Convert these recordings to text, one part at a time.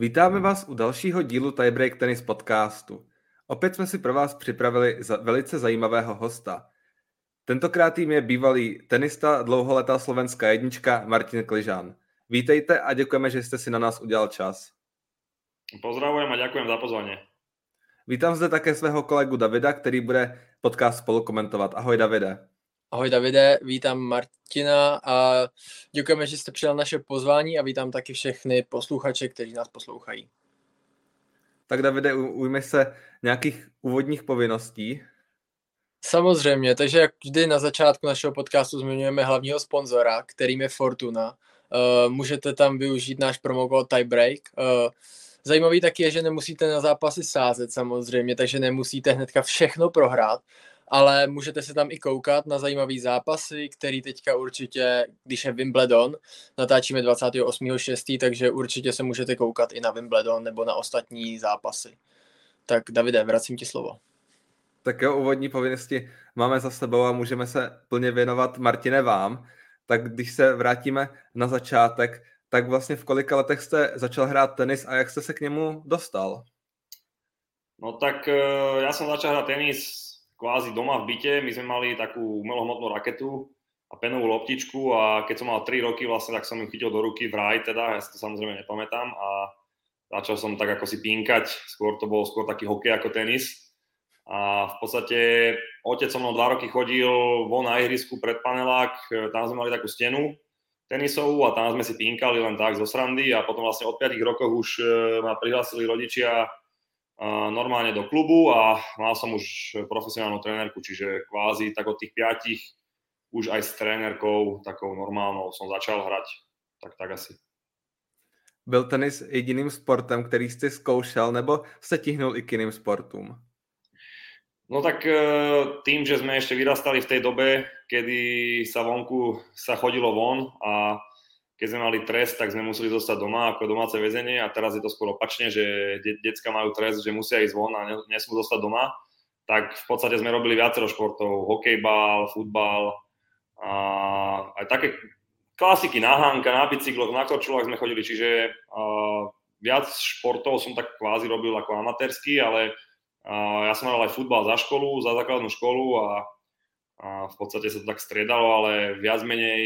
Vítáme vás u dalšího dílu Tiebreak Tennis podcastu. Opět jsme si pro vás připravili za velice zajímavého hosta. Tentokrát tým je bývalý tenista, dlouholetá slovenská jednička Martin Kližán. Vítejte a děkujeme, že jste si na nás udělal čas. Pozdravujem a ďakujem za pozvanie. Vítám zde také svého kolegu Davida, který bude podcast spolu komentovat. Ahoj Davide. Ahoj Davide, vítám Martina a děkujeme, že jste přijal naše pozvání a vítám taky všechny posluchače, kteří nás poslouchají. Tak Davide, ujme se nějakých úvodních povinností. Samozřejmě, takže jak vždy na začátku našeho podcastu zmiňujeme hlavního sponzora, kterým je Fortuna. Uh, můžete tam využít náš promokód Tiebreak. Uh, zajímavý taky je, že nemusíte na zápasy sázet samozřejmě, takže nemusíte hnedka všechno prohrát, ale můžete se tam i koukat na zajímavý zápasy, který teďka určitě, když je Wimbledon, natáčíme 28.6., takže určitě se můžete koukat i na Wimbledon nebo na ostatní zápasy. Tak Davide, vracím ti slovo. Tak jo, úvodní povinnosti máme za sebou a můžeme se plně věnovat Martine vám. Tak když se vrátíme na začátek, tak vlastně v kolika letech jste začal hrát tenis a jak jste se k němu dostal? No tak eh, ja som začal hrať tenis kvázi doma v byte. My sme mali takú umelohmotnú raketu a penovú loptičku a keď som mal 3 roky vlastne, tak som ju chytil do ruky v raj teda, ja si to samozrejme nepamätám a začal som tak ako si pínkať, skôr to bol skôr taký hokej ako tenis. A v podstate otec so mnou dva roky chodil von na ihrisku pred panelák, tam sme mali takú stenu tenisovú a tam sme si pínkali len tak zo srandy a potom vlastne od 5 rokov už e, ma prihlásili rodičia normálne do klubu a mal som už profesionálnu trénerku, čiže kvázi tak od tých piatich už aj s trénerkou takou normálnou som začal hrať. Tak tak asi. Byl tenis jediným sportem, který jste zkoušel, nebo se tihnul i k jiným sportům? No tak e, tým, že sme ešte vyrastali v tej dobe, kedy sa vonku sa chodilo von a keď sme mali trest, tak sme museli zostať doma ako domáce väzenie a teraz je to skôr opačne, že de- decka majú trest, že musia ísť von a nesmú zostať doma. Tak v podstate sme robili viacero športov, hokejbal, futbal a aj také klasiky na hánka, na bicykloch, na korčulách sme chodili, čiže uh, viac športov som tak kvázi robil ako amatérsky, ale uh, ja som hral aj futbal za školu, za základnú školu a, a v podstate sa to tak striedalo, ale viac menej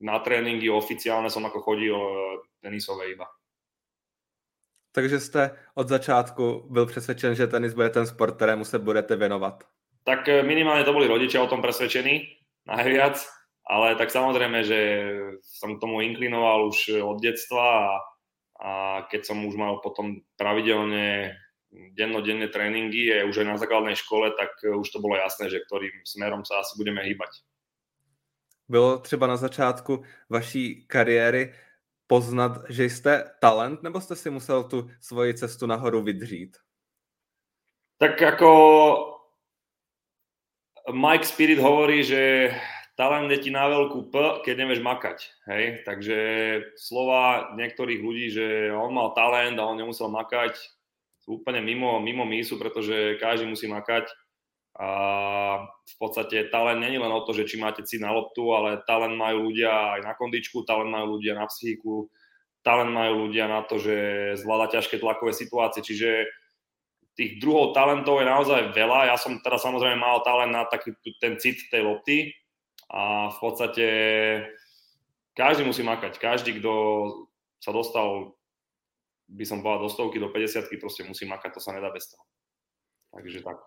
na tréninky oficiálne som ako chodil e, tenisové iba. Takže jste od začátku byl přesvědčen, že tenis bude ten sport, kterému se budete věnovat? Tak e, minimálne to boli rodičia o tom presvedčení najviac, ale tak samozrejme, že som k tomu inklinoval už od detstva a, a keď som už mal potom pravidelne dennodenné tréningy a už aj na základnej škole, tak už to bolo jasné, že ktorým smerom sa asi budeme hýbať bylo třeba na začátku vaší kariéry poznat, že jste talent, nebo jste si musel tu svoji cestu nahoru vydřít? Tak ako Mike Spirit hovorí, že talent je ti na veľkú P, keď nevieš makať. Hej? Takže slova niektorých ľudí, že on mal talent a on nemusel makať, sú úplne mimo, mimo mísu, pretože každý musí makať a v podstate talent není len o to, že či máte cít na loptu, ale talent majú ľudia aj na kondičku, talent majú ľudia na psychiku, talent majú ľudia na to, že zvláda ťažké tlakové situácie, čiže tých druhov talentov je naozaj veľa. Ja som teda samozrejme mal talent na taký ten cit tej lopty a v podstate každý musí makať. Každý, kto sa dostal, by som povedal, do stovky, do 50 proste musí makať, to sa nedá bez toho. Takže tak.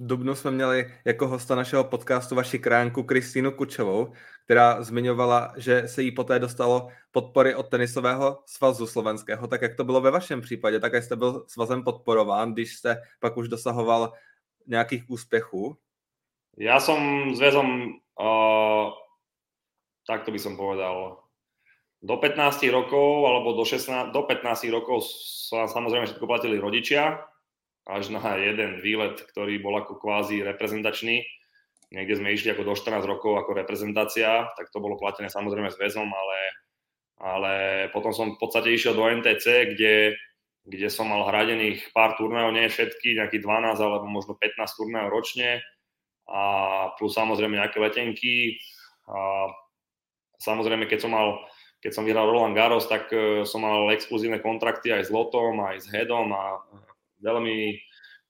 Dubnu jsme měli jako hosta našeho podcastu vaši kránku Kristýnu Kučovou, která zmiňovala, že se jí poté dostalo podpory od tenisového svazu slovenského. Tak jak to bylo ve vašem případě? Tak jste byl svazem podporován, když jste pak už dosahoval nějakých úspěchů? Ja som zväzom, uh, takto by som povedal, do 15 rokov alebo do, 16, do 15 rokov sa samozrejme všetko platili rodičia, až na jeden výlet, ktorý bol ako kvázi reprezentačný. Niekde sme išli ako do 14 rokov ako reprezentácia, tak to bolo platené samozrejme s väzom, ale, ale potom som v podstate išiel do NTC, kde, kde som mal hradených pár turnajov, nie všetky, nejakých 12 alebo možno 15 turnajov ročne a plus samozrejme nejaké letenky. A samozrejme, keď som mal keď som vyhral Roland Garros, tak uh, som mal exkluzívne kontrakty aj s Lotom, aj s Headom a veľmi...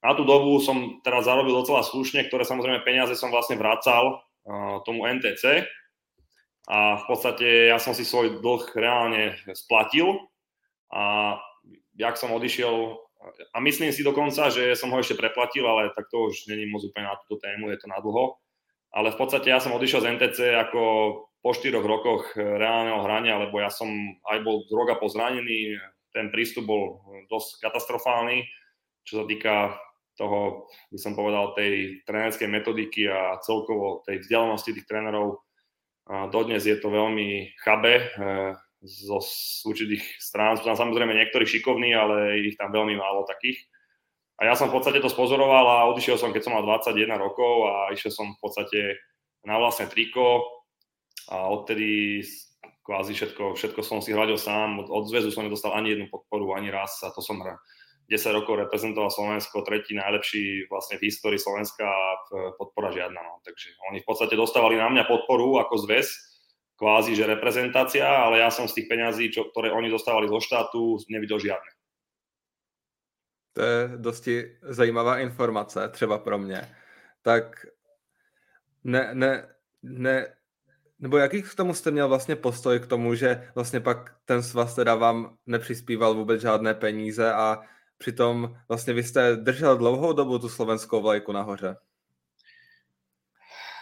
Na tú dobu som teraz zarobil docela slušne, ktoré samozrejme peniaze som vlastne vracal uh, tomu NTC a v podstate ja som si svoj dlh reálne splatil a jak som odišiel a myslím si dokonca, že som ho ešte preplatil, ale tak to už není moc úplne na túto tému, je to na dlho. Ale v podstate ja som odišiel z NTC ako po štyroch rokoch reálneho hrania, lebo ja som aj bol z roka pozranený, ten prístup bol dosť katastrofálny, čo sa týka toho, by som povedal, tej trénerskej metodiky a celkovo tej vzdialenosti tých trénerov. Dodnes je to veľmi chabe, zo určitých strán. Sú tam samozrejme niektorí šikovní, ale ich tam veľmi málo takých. A ja som v podstate to spozoroval a odišiel som, keď som mal 21 rokov a išiel som v podstate na vlastné triko a odtedy kvázi všetko, všetko som si hľadil sám. Od, od zväzu som nedostal ani jednu podporu, ani raz a to som 10 rokov reprezentoval Slovensko, tretí najlepší vlastne v histórii Slovenska a podpora žiadna. No. Takže oni v podstate dostávali na mňa podporu ako zväz, kvázi, že reprezentácia, ale ja som z tých peňazí, čo, ktoré oni dostávali zo štátu, nevidel žiadne. To je dosti zajímavá informace, třeba pro mě. Tak ne, ne, ne, nebo jaký k tomu jste měl vlastně postoj k tomu, že vlastně pak ten svaz teda vám nepřispíval vůbec žádné peníze a přitom vlastně vy jste držel dlouhou dobu tu slovenskou vlajku nahoře?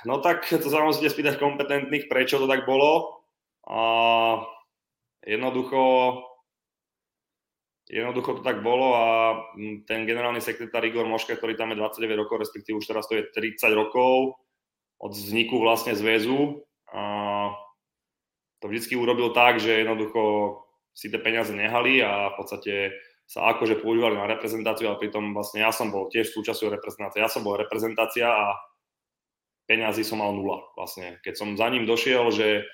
No tak to sa musíte spýtať kompetentných, prečo to tak bolo. A jednoducho, jednoducho to tak bolo a ten generálny sekretár Igor Moška, ktorý tam je 29 rokov, respektíve už teraz to je 30 rokov od vzniku vlastne zväzu, a to vždycky urobil tak, že jednoducho si tie peniaze nehali a v podstate sa akože používali na reprezentáciu, ale pritom vlastne ja som bol tiež súčasťou reprezentácie. Ja som bol reprezentácia a peňazí som mal nula vlastne. Keď som za ním došiel, že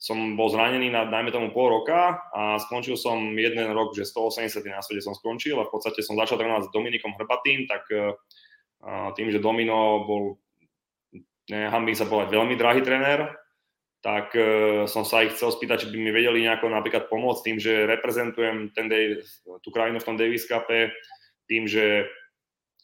som bol zranený na, dajme tomu, pol roka a skončil som jeden rok, že 180 na svete som skončil a v podstate som začal trénovať s Dominikom Hrbatým, tak uh, tým, že Domino bol, nehambím sa povedať, veľmi drahý tréner, tak uh, som sa ich chcel spýtať, či by mi vedeli nejako napríklad pomôcť tým, že reprezentujem ten day, tú krajinu v tom Davis Cupe, tým, že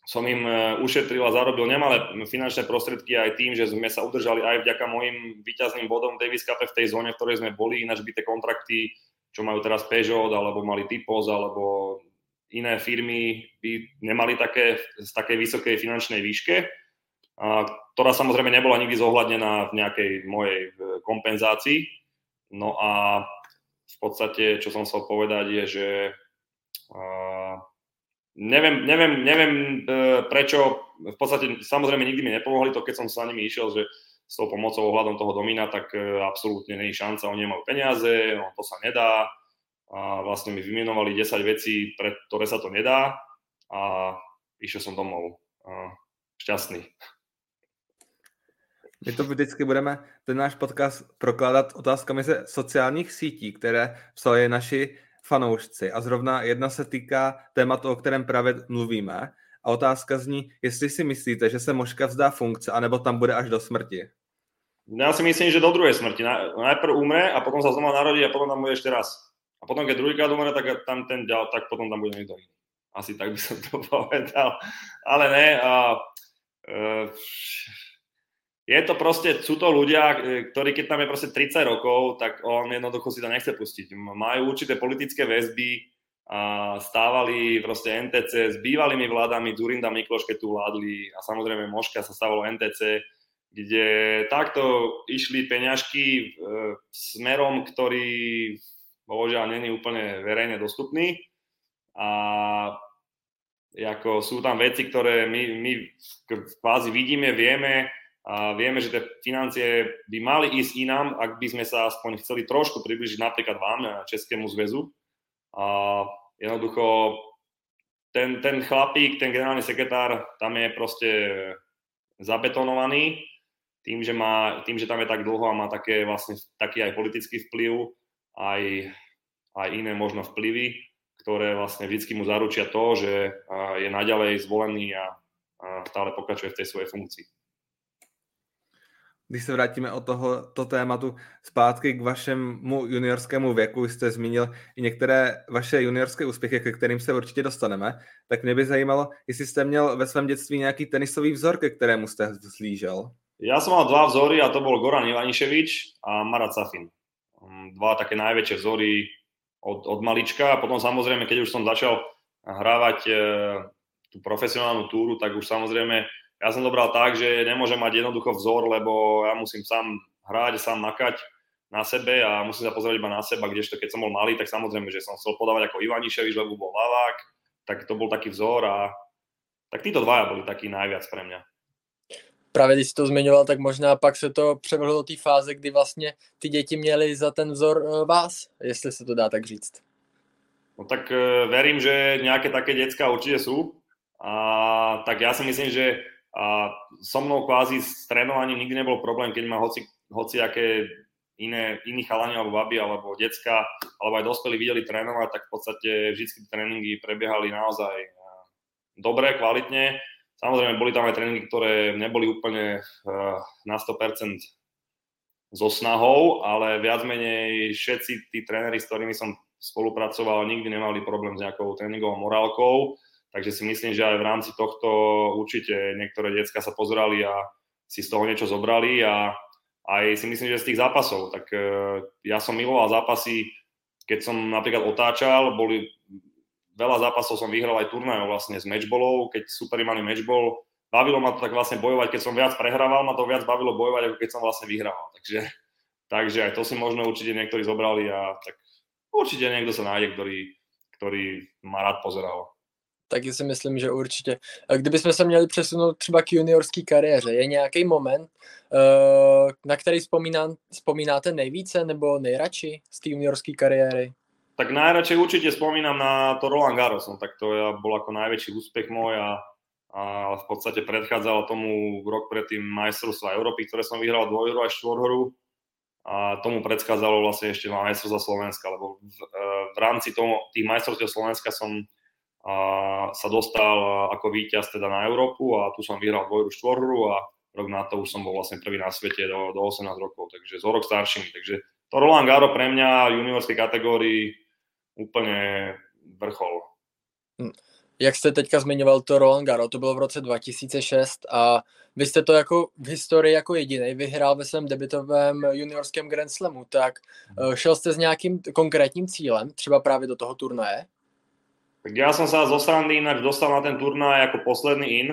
som im e, ušetril a zarobil nemalé finančné prostriedky aj tým, že sme sa udržali aj vďaka mojim výťazným bodom Davis Cup v tej zóne, v ktorej sme boli, ináč by tie kontrakty, čo majú teraz Peugeot, alebo mali Typos, alebo iné firmy by nemali také, z takej vysokej finančnej výške, ktorá samozrejme nebola nikdy zohľadnená v nejakej mojej kompenzácii. No a v podstate, čo som chcel povedať, je, že neviem, neviem, neviem e, prečo, v podstate samozrejme nikdy mi nepomohli to, keď som sa nimi išiel, že s tou pomocou ohľadom toho domina, tak e, absolútne je šanca, oni nemajú peniaze, no, to sa nedá a vlastne mi vymenovali 10 vecí, pre ktoré sa to nedá a išiel som domov a šťastný. My to vždycky budeme ten náš podcast prokládat otázkami ze sociálních sítí, které psali naši fanoušci a zrovna jedna se týká tématu, o kterém právě mluvíme a otázka zní, jestli si myslíte, že se Moška vzdá funkce, anebo tam bude až do smrti. Ja si myslím, že do druhej smrti. Najprv umre a potom sa znova narodí a potom tam bude ešte raz. A potom, keď druhýkrát umre, tak tam ten tak potom tam bude niekto iný. Asi tak by som to povedal. Ale ne. A, e, je to proste, sú to ľudia, e, ktorí keď tam je proste 30 rokov, tak on jednoducho si to nechce pustiť. Majú určité politické väzby, a stávali proste NTC s bývalými vládami, Zurinda Mikloš, keď tu vládli a samozrejme Moška sa stávalo NTC, kde takto išli peňažky e, smerom, ktorý bohužiaľ není úplne verejne dostupný a ako sú tam veci, ktoré my, my kvázi vidíme, vieme, a vieme, že tie financie by mali ísť inám, ak by sme sa aspoň chceli trošku približiť napríklad vám, Českému zväzu. A jednoducho ten, ten chlapík, ten generálny sekretár, tam je proste zabetonovaný tým, že, má, tým, že tam je tak dlho a má také, vlastne, taký aj politický vplyv, aj, aj iné možno vplyvy, ktoré vlastne vždy mu zaručia to, že je naďalej zvolený a stále pokračuje v tej svojej funkcii. Když se vrátíme od tohoto tématu zpátky k vašemu juniorskému věku, jste zmínil i některé vaše juniorské úspěchy, ke kterým se určitě dostaneme, tak mě by zajímalo, jestli jste měl ve svém dětství nějaký tenisový vzor, ke kterému jste zlížel. Ja som mal dva vzory a to bol Goran Ivaniševič a Marat Safin. Mm, dva také najväčšie vzory od, od malička a potom samozrejme, keď už som začal hrávať e, tú profesionálnu túru, tak už samozrejme ja som to bral tak, že nemôžem mať jednoducho vzor, lebo ja musím sám hrať, sám makať na sebe a musím sa pozrieť iba na seba, kdežto keď som bol malý, tak samozrejme, že som chcel podávať ako Ivaniševič, lebo bol lavák, tak to bol taký vzor a tak títo dvaja boli taký najviac pre mňa. Právě když jsi to zmiňoval, tak možná pak se to převrhlo do té fáze, kdy vlastně ty děti měly za ten vzor eh, vás, jestli se to dá tak říct. No tak uh, verím, že nejaké také decka určite sú. A tak ja si myslím, že a so mnou kvázi s trénovaním nikdy nebol problém, keď ma hoci, hoci aké iné, iní chalani alebo baby alebo decka alebo aj dospelí videli trénovať, tak v podstate vždy tréningy prebiehali naozaj dobre, kvalitne. Samozrejme, boli tam aj tréningy, ktoré neboli úplne na 100% so snahou, ale viac menej všetci tí tréneri, s ktorými som spolupracoval, nikdy nemali problém s nejakou tréningovou morálkou Takže si myslím, že aj v rámci tohto určite niektoré decka sa pozerali a si z toho niečo zobrali a aj si myslím, že z tých zápasov. Tak e, ja som miloval zápasy, keď som napríklad otáčal, boli veľa zápasov som vyhral aj turnajov vlastne s matchballov, keď superi mali matchball, bavilo ma to tak vlastne bojovať, keď som viac prehrával, ma to viac bavilo bojovať, ako keď som vlastne vyhrával. Takže, takže aj to si možno určite niektorí zobrali a tak určite niekto sa nájde, ktorý, ktorý ma rád pozeral taky si myslím, že určitě. Kdybychom se měli přesunout třeba k juniorské kariéře, je nějaký moment, eh, na který vzpomíná, vzpomínáte nejvíce nebo nejradši z té juniorské kariéry? Tak najradšej určite spomínam na to Roland Garros, no, tak to ja bol ako najväčší úspech môj a, a v podstate predchádzalo tomu rok predtým majstrovstva Európy, ktoré som vyhral dvojhru a štvorhru a tomu predchádzalo vlastne ešte majstrovstva Slovenska, lebo v, eh, v rámci toho, tých majstrovstiev Slovenska som a sa dostal ako víťaz teda na Európu a tu som vyhral dvojru, štvorhru a rok na to už som bol vlastne prvý na svete do, do 18 rokov, takže z rok staršími. Takže to Roland Garo pre mňa v juniorskej kategórii úplne vrchol. Hm. Jak jste teďka zmiňoval to Roland Garo, to bylo v roce 2006 a vy jste to jako v historii jako jediný vyhrál ve svém debitovém juniorském Grand Slamu, tak hm. eh, šel jste s nějakým konkrétním cílem, třeba právě do toho turnaje? Tak ja som sa zo srandy ináč dostal na ten turnaj ako posledný in.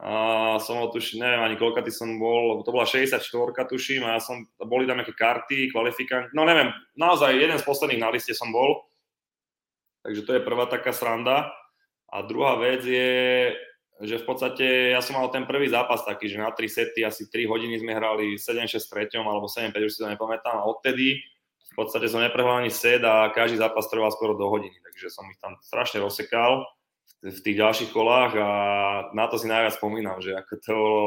A som ho tuším, neviem ani koľka som bol, to bola 64 tuším a ja som, boli tam nejaké karty, kvalifikanti, no neviem, naozaj jeden z posledných na liste som bol. Takže to je prvá taká sranda. A druhá vec je, že v podstate ja som mal ten prvý zápas taký, že na 3 sety asi 3 hodiny sme hrali 7-6 3 alebo 7-5, už si to nepamätám. A odtedy v podstate som neprehral ani set a každý zápas trval skoro do hodiny, takže som ich tam strašne rozsekal v tých ďalších kolách a na to si najviac spomínam, že ako to bolo,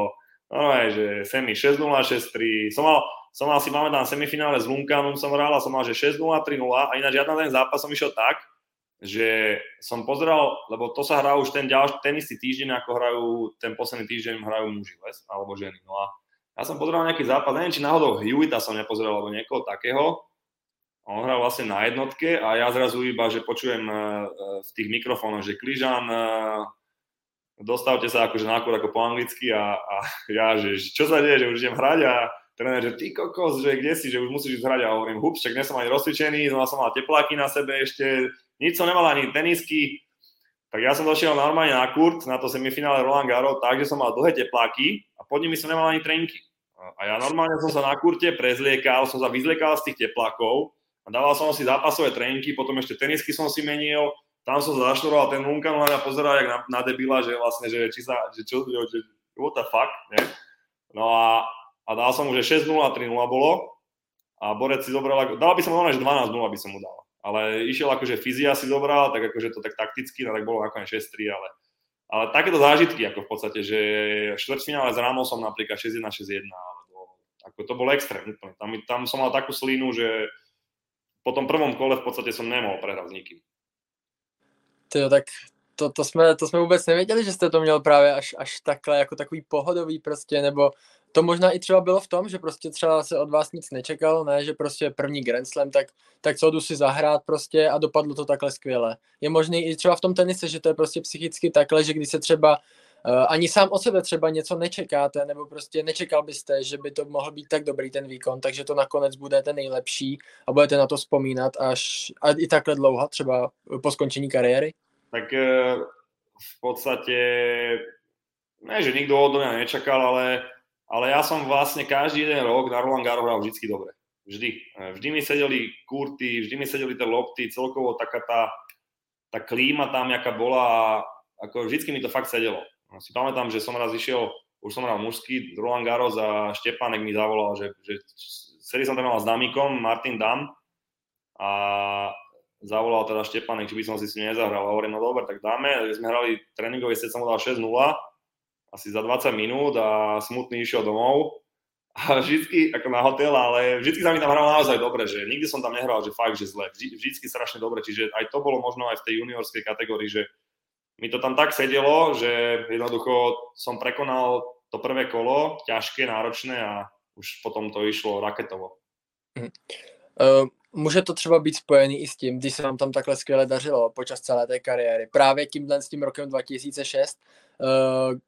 no aj, že semi 6-0, 6-3, som mal, som mal si pamätám semifinále s Lunkanom som hral a som mal, že 6-0, 3-0 a ináč žiadna ten zápas som išiel tak, že som pozeral, lebo to sa hrá už ten, ďalší, ten istý týždeň, ako hrajú, ten posledný týždeň hrajú muži, les, alebo ženy. No a ja som pozeral nejaký zápas, neviem, či náhodou Hewita som nepozeral, alebo niekoho takého, on hral vlastne na jednotke a ja zrazu iba, že počujem e, e, v tých mikrofónoch, že Kližan, e, dostavte sa akože nákor ako po anglicky a, a ja, že čo sa deje, že už idem hrať? A tréner, že ty kokos, že kde si, že už musíš ísť hrať? A hovorím, hups, však dnes som ani rozcvičený, znova som mal tepláky na sebe ešte, nič som nemal ani tenisky, tak ja som došiel normálne na kurt, na to semifinále Roland Garros, takže som mal dlhé tepláky a pod nimi som nemal ani trenky. A ja normálne som sa na kurte prezliekal, som sa vyzliekal z tých teplákov dával som si zápasové tréninky, potom ešte tenisky som si menil, tam som zaštoroval ten Lunkan na mňa pozeral jak na, na, debila, že vlastne, že či sa, že čo, že, what the fuck, ne? No a, a dal som mu, že 6-0 a 3-0 bolo a Borec si zobral, dal by som mu že 12-0 by som mu dal. Ale išiel akože fyzia si zobral, tak akože to tak takticky, no tak bolo ako 6-3, ale, ale takéto zážitky, ako v podstate, že štvrťfinále s Ramosom napríklad 6-1, 6-1, alebo ako to bol extrém. Tam, tam som mal takú slinu, že po tom prvom kole v podstate som nemohl prehrať s nikým. Tyjo, tak to, to, jsme, to jsme vůbec nevěděli, že jste to měl právě až, až takhle, jako takový pohodový prostě, nebo to možná i třeba bylo v tom, že prostě třeba se od vás nic nečekalo, ne, že prostě první Grand Slam, tak, tak co jdu si zahrát prostě a dopadlo to takhle skvěle. Je možný i třeba v tom tenise, že to je prostě psychicky takhle, že když se třeba ani sám od sebe třeba něco nečekáte, nebo prostě nečekal byste, že by to mohl být tak dobrý ten výkon, takže to nakonec bude ten nejlepší a budete na to vzpomínat až a i takhle dlouho, třeba po skončení kariéry? Tak uh, v podstate ne, že nikto od mňa nečakal, ale ale ja som vlastne každý jeden rok na Roland Garros hral vždy dobre. Vždy. Vždy mi sedeli kurty, vždy mi sedeli tie lopty, celkovo taká tá, tá klíma tam, jaká bola ako vždycky mi to fakt sedelo. Si pamätám, že som raz išiel, už som hral mužský, Roland Garros a Štepánek mi zavolal, že, že celý som tam mal s Damikom, Martin Dam a zavolal teda Štepánek, či by som si s ním nezahral. A hovorím, no dobre, tak dáme. Sme hrali tréningový set, som dal 6-0 asi za 20 minút a smutný išiel domov. A vždycky, ako na hotel, ale vždycky sa mi tam hral naozaj dobre, že nikdy som tam nehral, že fakt, že zle. Vždy, vždycky strašne dobre, čiže aj to bolo možno aj v tej juniorskej kategórii, že mi to tam tak sedelo, že jednoducho som prekonal to prvé kolo, ťažké, náročné a už potom to išlo raketovo. Uh, může to třeba být spojený i s tím, když se vám tam takhle skvěle dařilo počas celé té kariéry. Právě tímhle s tím rokem 2006, eh,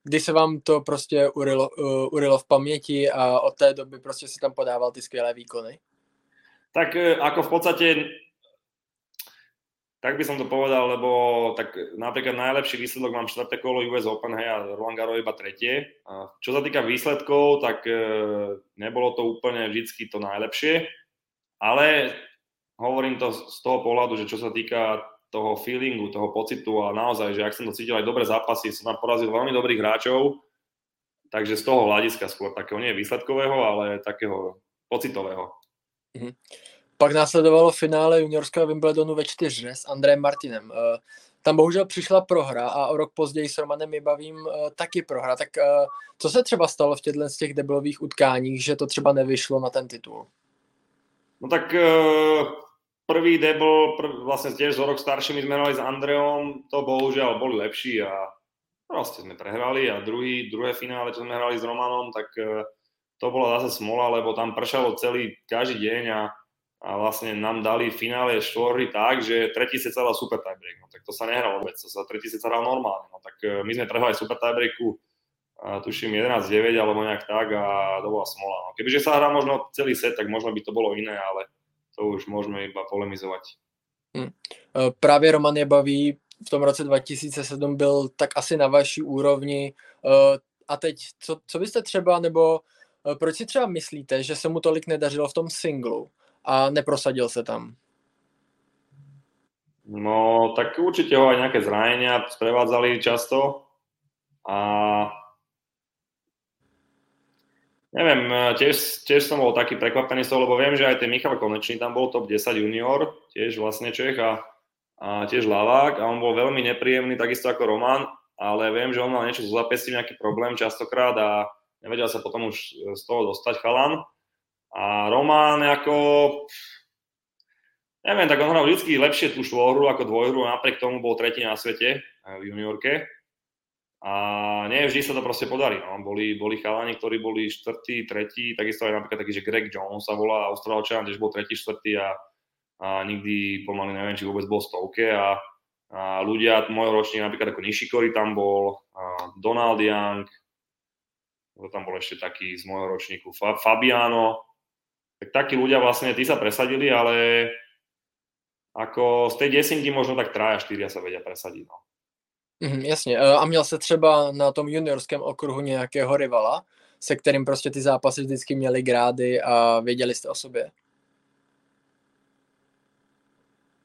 kdy se vám to prostě urilo, uh, urilo v paměti a od té doby prostě si tam podával ty skvělé výkony? Tak eh, ako v podstate tak by som to povedal, lebo tak napríklad najlepší výsledok mám 4. kolo US Open, hej, a Roland Garros iba tretie. A čo sa týka výsledkov, tak nebolo to úplne vždycky to najlepšie, ale hovorím to z toho pohľadu, že čo sa týka toho feelingu, toho pocitu a naozaj, že ak som to cítil aj dobré zápasy, som tam porazil veľmi dobrých hráčov, takže z toho hľadiska skôr takého nie výsledkového, ale takého pocitového. Mm-hmm. Pak následovalo finále juniorského Wimbledonu ve čtyřře s Andrejem Martinem. Eh, tam bohužel přišla prohra a o rok později s Romanem Vybavím eh, taky prohra. Tak eh, co se třeba stalo v těchto z těch debilových utkáních, že to třeba nevyšlo na ten titul? No tak prvý debol, prv, vlastne tiež zo rok staršími sme hrali s Andreom, to bohužiaľ boli lepší a proste sme prehrali a druhý, druhé finále, čo sme hrali s Romanom, tak to bola zase smola, lebo tam pršalo celý, každý deň a, a vlastne nám dali finále štvory tak, že tretí set sa dal super tiebreak, no tak to sa nehralo vôbec, to sa tretí set sa hral normálne, no tak e, my sme prehrali super tiebreaku, tuším 11-9 alebo nejak tak a to bola smola. No. Kebyže sa hrá možno celý set, tak možno by to bolo iné, ale to už môžeme iba polemizovať. Hmm. Právě Roman je baví, v tom roce 2007 byl tak asi na vaší úrovni. E, a teď, co, co byste třeba, nebo proč si třeba myslíte, že se mu tolik nedařilo v tom singlu a neprosadil se tam? No, tak určite ho aj nejaké zranenia sprevádzali často a Neviem, tiež, tiež som bol taký prekvapený z toho, lebo viem, že aj ten Michal Konečný tam bol top 10 junior, tiež vlastne Čech a, a tiež Lavák a on bol veľmi nepríjemný, takisto ako Roman, ale viem, že on mal niečo so zapestím, nejaký problém častokrát a nevedel sa potom už z toho dostať chalan. A Roman ako, neviem, tak on hral vždy lepšie tú štvorhru ako dvojhru napriek tomu bol tretí na svete v juniorke. A nie vždy sa to proste podarí. No. Boli, boli chalani, ktorí boli štvrtý, tretí, takisto aj napríklad taký, že Greg Jones sa volá, Austrálčan, tiež bol tretí, štvrtý a, a nikdy pomaly neviem, či vôbec bol stovke a, a ľudia môjho ročníka, napríklad ako Nishikori tam bol, a Donald Young, to tam bol ešte taký z môjho ročníku, Fabiano, tak takí ľudia vlastne, tí sa presadili, ale ako z tej desinky možno tak traja, štyria sa vedia presadiť. No. Mhm, jasně. A měl se třeba na tom juniorském okruhu nějakého rivala, se kterým prostě ty zápasy vždycky měly grády a věděli jste o sobě?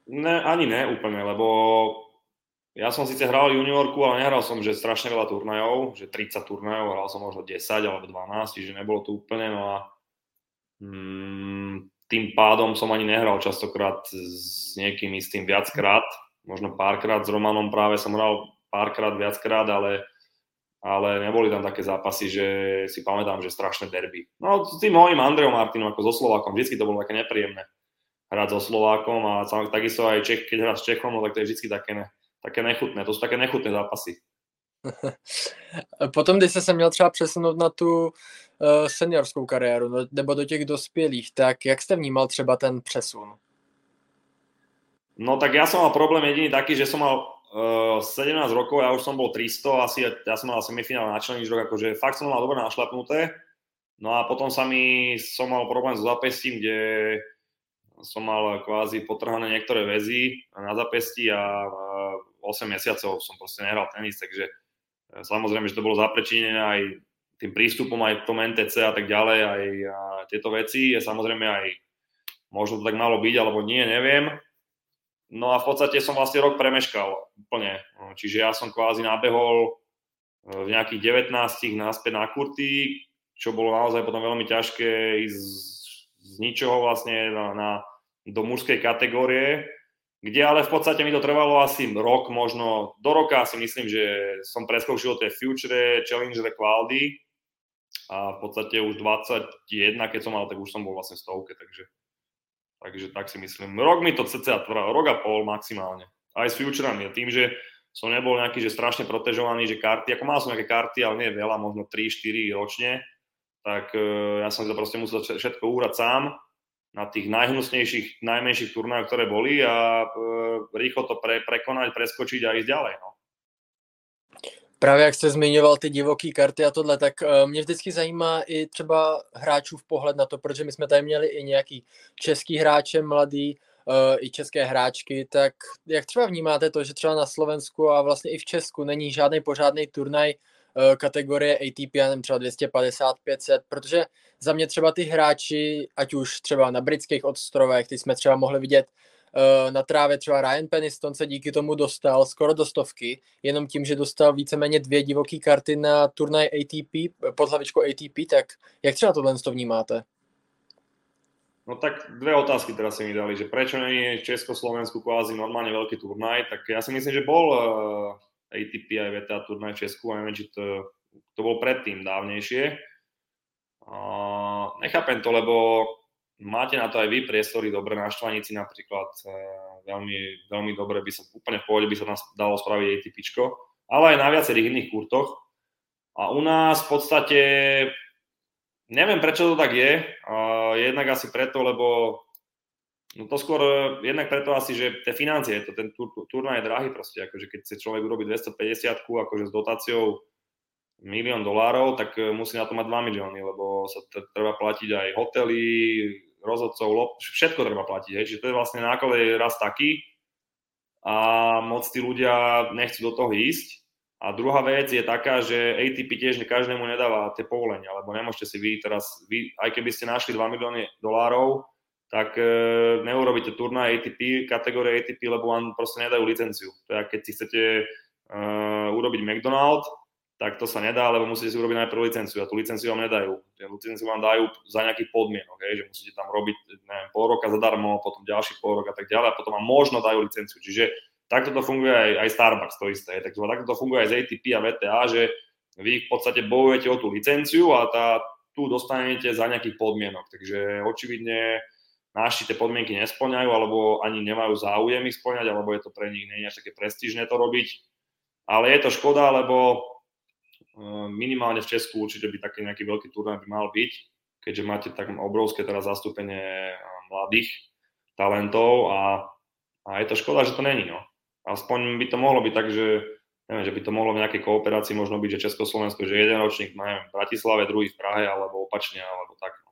Ne, ani ne úplne, lebo ja som síce hral juniorku, ale nehral som, že strašne veľa turnajov, že 30 turnajov, hral som možno 10 alebo 12, čiže nebolo to úplne, no a mm, tým pádom som ani nehral častokrát s niekým istým viackrát, možno párkrát s Romanom práve som hral párkrát, viackrát, ale, ale neboli tam také zápasy, že si pamätám, že strašné derby. No s tým mojím Andreom Martinom ako so Slovákom, vždy to bolo také nepríjemné hrať so Slovákom a takisto aj Čech, keď hrá s Čechom, no tak to je vždy také, ne, také nechutné, to sú také nechutné zápasy. Potom, když jsi se měl třeba přesunout na tu seniorskou kariéru no, nebo do těch dospělých, tak jak jste vnímal třeba ten přesun? No tak ja som mal problém jediný taký, že som mal uh, 17 rokov, ja už som bol 300, asi ja som mal semifinál na členič rok, akože fakt som mal dobre našlapnuté. No a potom sa mi, som mal problém s zapestím, kde som mal kvázi potrhané niektoré väzy na zapesti a 8 mesiacov som proste nehral tenis, takže e, samozrejme, že to bolo zaprečinené aj tým prístupom aj v tom NTC a tak ďalej, aj a tieto veci. Je samozrejme aj, možno to tak malo byť, alebo nie, neviem. No a v podstate som vlastne rok premeškal úplne. Čiže ja som kvázi nabehol e, v nejakých 19 naspäť na kurty, čo bolo naozaj potom veľmi ťažké ísť z ničoho vlastne na, na, do mužskej kategórie, kde ale v podstate mi to trvalo asi rok, možno do roka si myslím, že som preskúšil tie Future, Challenger, Quality a v podstate už 21, keď som mal, tak už som bol vlastne stovke, takže Takže tak si myslím. Rok mi to cca trvalo, rok a pol maximálne. Aj s futurami. Tým, že som nebol nejaký, že strašne protežovaný, že karty, ako mal som nejaké karty, ale nie veľa, možno 3-4 ročne, tak uh, ja som to proste musel všetko úrať sám na tých najhnusnejších, najmenších turnajoch, ktoré boli a uh, rýchlo to pre, prekonať, preskočiť a ísť ďalej. No. Právě jak jste zmiňoval ty divoký karty a tohle, tak uh, mě vždycky zajímá i třeba hráčů v pohled na to, protože my jsme tady měli i nějaký český hráče mladý, uh, i české hráčky, tak jak třeba vnímáte to, že třeba na Slovensku a vlastně i v Česku není žádný pořádný turnaj uh, kategorie ATP, já třeba 250, 500, protože za mě třeba ty hráči, ať už třeba na britských ostrovech, ty jsme třeba mohli vidět Eh, na trávě třeba Ryan Peniston se díky tomu dostal skoro do stovky, jenom tím, že dostal víceméně dvě divoké karty na turnaj ATP, pod hlavičkou ATP, tak jak třeba tohle to vnímáte? No tak dve otázky teraz si mi dali, že prečo nie je Československu kvázi normálne veľký turnaj, tak ja si myslím, že bol eh, ATP aj VTA turnaj v Česku a neviem, či to, to bol predtým dávnejšie. Uh, nechápem to, lebo máte na to aj vy priestory dobre na Štvanici napríklad, e, veľmi, veľmi dobre by sa, úplne v pohode by sa nás dalo spraviť ATP, ale aj na viacerých iných kurtoch. A u nás v podstate, neviem prečo to tak je, jednak asi preto, lebo No to skôr jednak preto asi, že tie financie, to ten tur, turnaj je drahý proste, akože keď chce človek urobiť 250 akože s dotáciou milión dolárov, tak e, musí na to mať 2 milióny, lebo sa t- treba platiť aj hotely, rozhodcov, lop, všetko treba platiť. Hej. Čiže to je vlastne náklad je raz taký a moc tí ľudia nechcú do toho ísť. A druhá vec je taká, že ATP tiež každému nedáva tie povolenia, lebo nemôžete si vy teraz, vy, aj keby ste našli 2 milióny dolárov, tak e, neurobíte turnaj ATP, kategórie ATP, lebo vám proste nedajú licenciu. To je, keď si chcete e, urobiť McDonald, tak to sa nedá, lebo musíte si urobiť najprv licenciu a tú licenciu vám nedajú. Licenciu vám dajú za nejakých podmienok, hej, že musíte tam robiť neviem, pol roka zadarmo, potom ďalší pol rok a tak ďalej a potom vám možno dajú licenciu. Čiže takto to funguje aj, aj Starbucks, to isté. Takže takto to funguje aj z ATP a VTA, že vy v podstate bojujete o tú licenciu a tá, tu dostanete za nejakých podmienok. Takže očividne naši tie podmienky nesplňajú alebo ani nemajú záujem ich splňať, alebo je to pre nich nie až také prestížne to robiť. Ale je to škoda, lebo minimálne v Česku určite by taký nejaký veľký turnaj by mal byť, keďže máte tak obrovské teraz zastúpenie ehm, mladých talentov a, a je to škoda, že to není. No. Aspoň by to mohlo byť tak, že neviem, že by to mohlo v nejakej kooperácii možno byť, že Československo, že jeden ročník neviem, v Bratislave, druhý v Prahe, alebo opačne, alebo tak. No.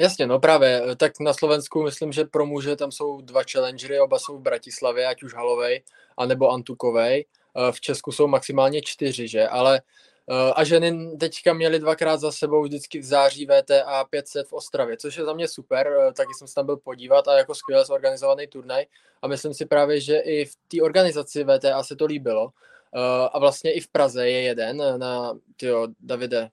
Jasně, no právě, tak na Slovensku myslím, že pro muže tam jsou dva challengery, oba jsou v Bratislavě, ať už Halovej, anebo Antukovej v Česku jsou maximálně čtyři, že? Ale eh, a ženy teďka měly dvakrát za sebou vždycky v září VTA 500 v Ostravě, což je za mě super, eh, taky jsem se tam byl podívat a jako skvěle zorganizovaný turnaj a myslím si právě, že i v té organizaci VTA se to líbilo a vlastně i v Praze je jeden na, tyjo, Davide,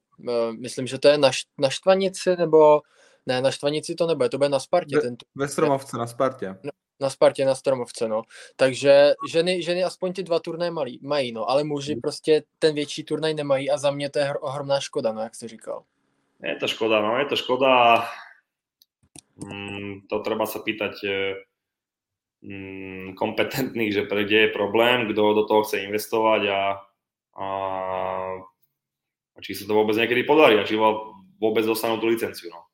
myslím, že to je na, na Štvanici nebo ne, na Štvanici to nebude, to bude na Spartě. Ve, ten ve Stromovce na Spartě. No, na Spartě, na Stromovce, no. Takže ženy, ženy aspoň ty dva turné malý, mají, no, ale muži mm. prostě ten větší turnaj nemají a za mě to je ohromná škoda, no, jak jsi říkal. Je to škoda, no, je to škoda. Mm, to treba sa pýtať mm, kompetentných, že pre kde je problém, kto do toho chce investovať a, a či sa to vôbec niekedy podarí a či vôbec dostanú tú licenciu. No.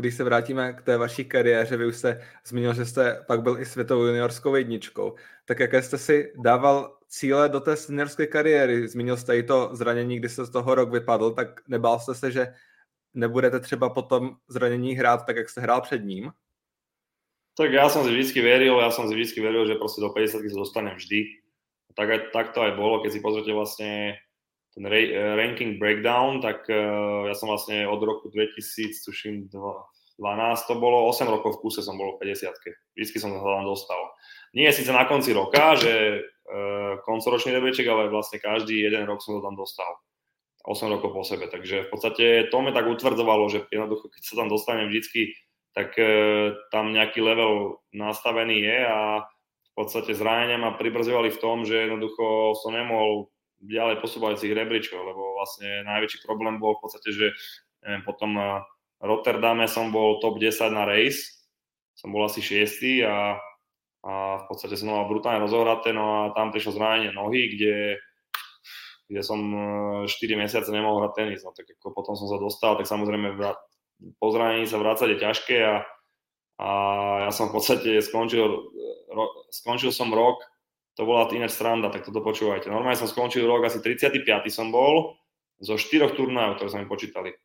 Když se vrátíme k té vaší kariéře, vy už jste zmínil, že jste pak byl i světovou juniorskou jedničkou, tak jaké jste si dával cíle do té seniorské kariéry? Zmínil jste i to zranění, kdy jste z toho rok vypadl, tak nebál jste se, že nebudete třeba potom zranění hrát tak, jak jste hrál před ním? Tak ja som si vždy veril, ja som si vždy veril, že proste do 50 sa dostanem vždy. Tak, aj, tak to aj bolo, keď si pozrite vlastne ten ranking breakdown, tak uh, ja som vlastne od roku 2000, tuším, 12 to bolo, 8 rokov v kuse som bol v 50 Vždycky som sa tam dostal. Nie síce na konci roka, že uh, koncoročný rebeček, ale vlastne každý jeden rok som to tam dostal. 8 rokov po sebe. Takže v podstate to mi tak utvrdzovalo, že jednoducho, keď sa tam dostanem vždycky tak tam nejaký level nastavený je a v podstate zranenia ma pribrzovali v tom, že jednoducho som nemohol ďalej posúvať tých rebríčkov, lebo vlastne najväčší problém bol v podstate, že neviem, potom v Rotterdame som bol top 10 na race, som bol asi 6 a, a v podstate som mal brutálne rozohraté, no a tam prišlo zranenie nohy, kde kde som 4 e, mesiace nemohol hrať tenis, no tak ako potom som sa dostal, tak samozrejme po zranení sa vrácať je ťažké a, a ja som v podstate skončil, ro, skončil som rok, to bola ináč stranda, tak toto počúvajte. Normálne som skončil rok, asi 35. som bol, zo štyroch turnajov, ktoré sa mi počítali.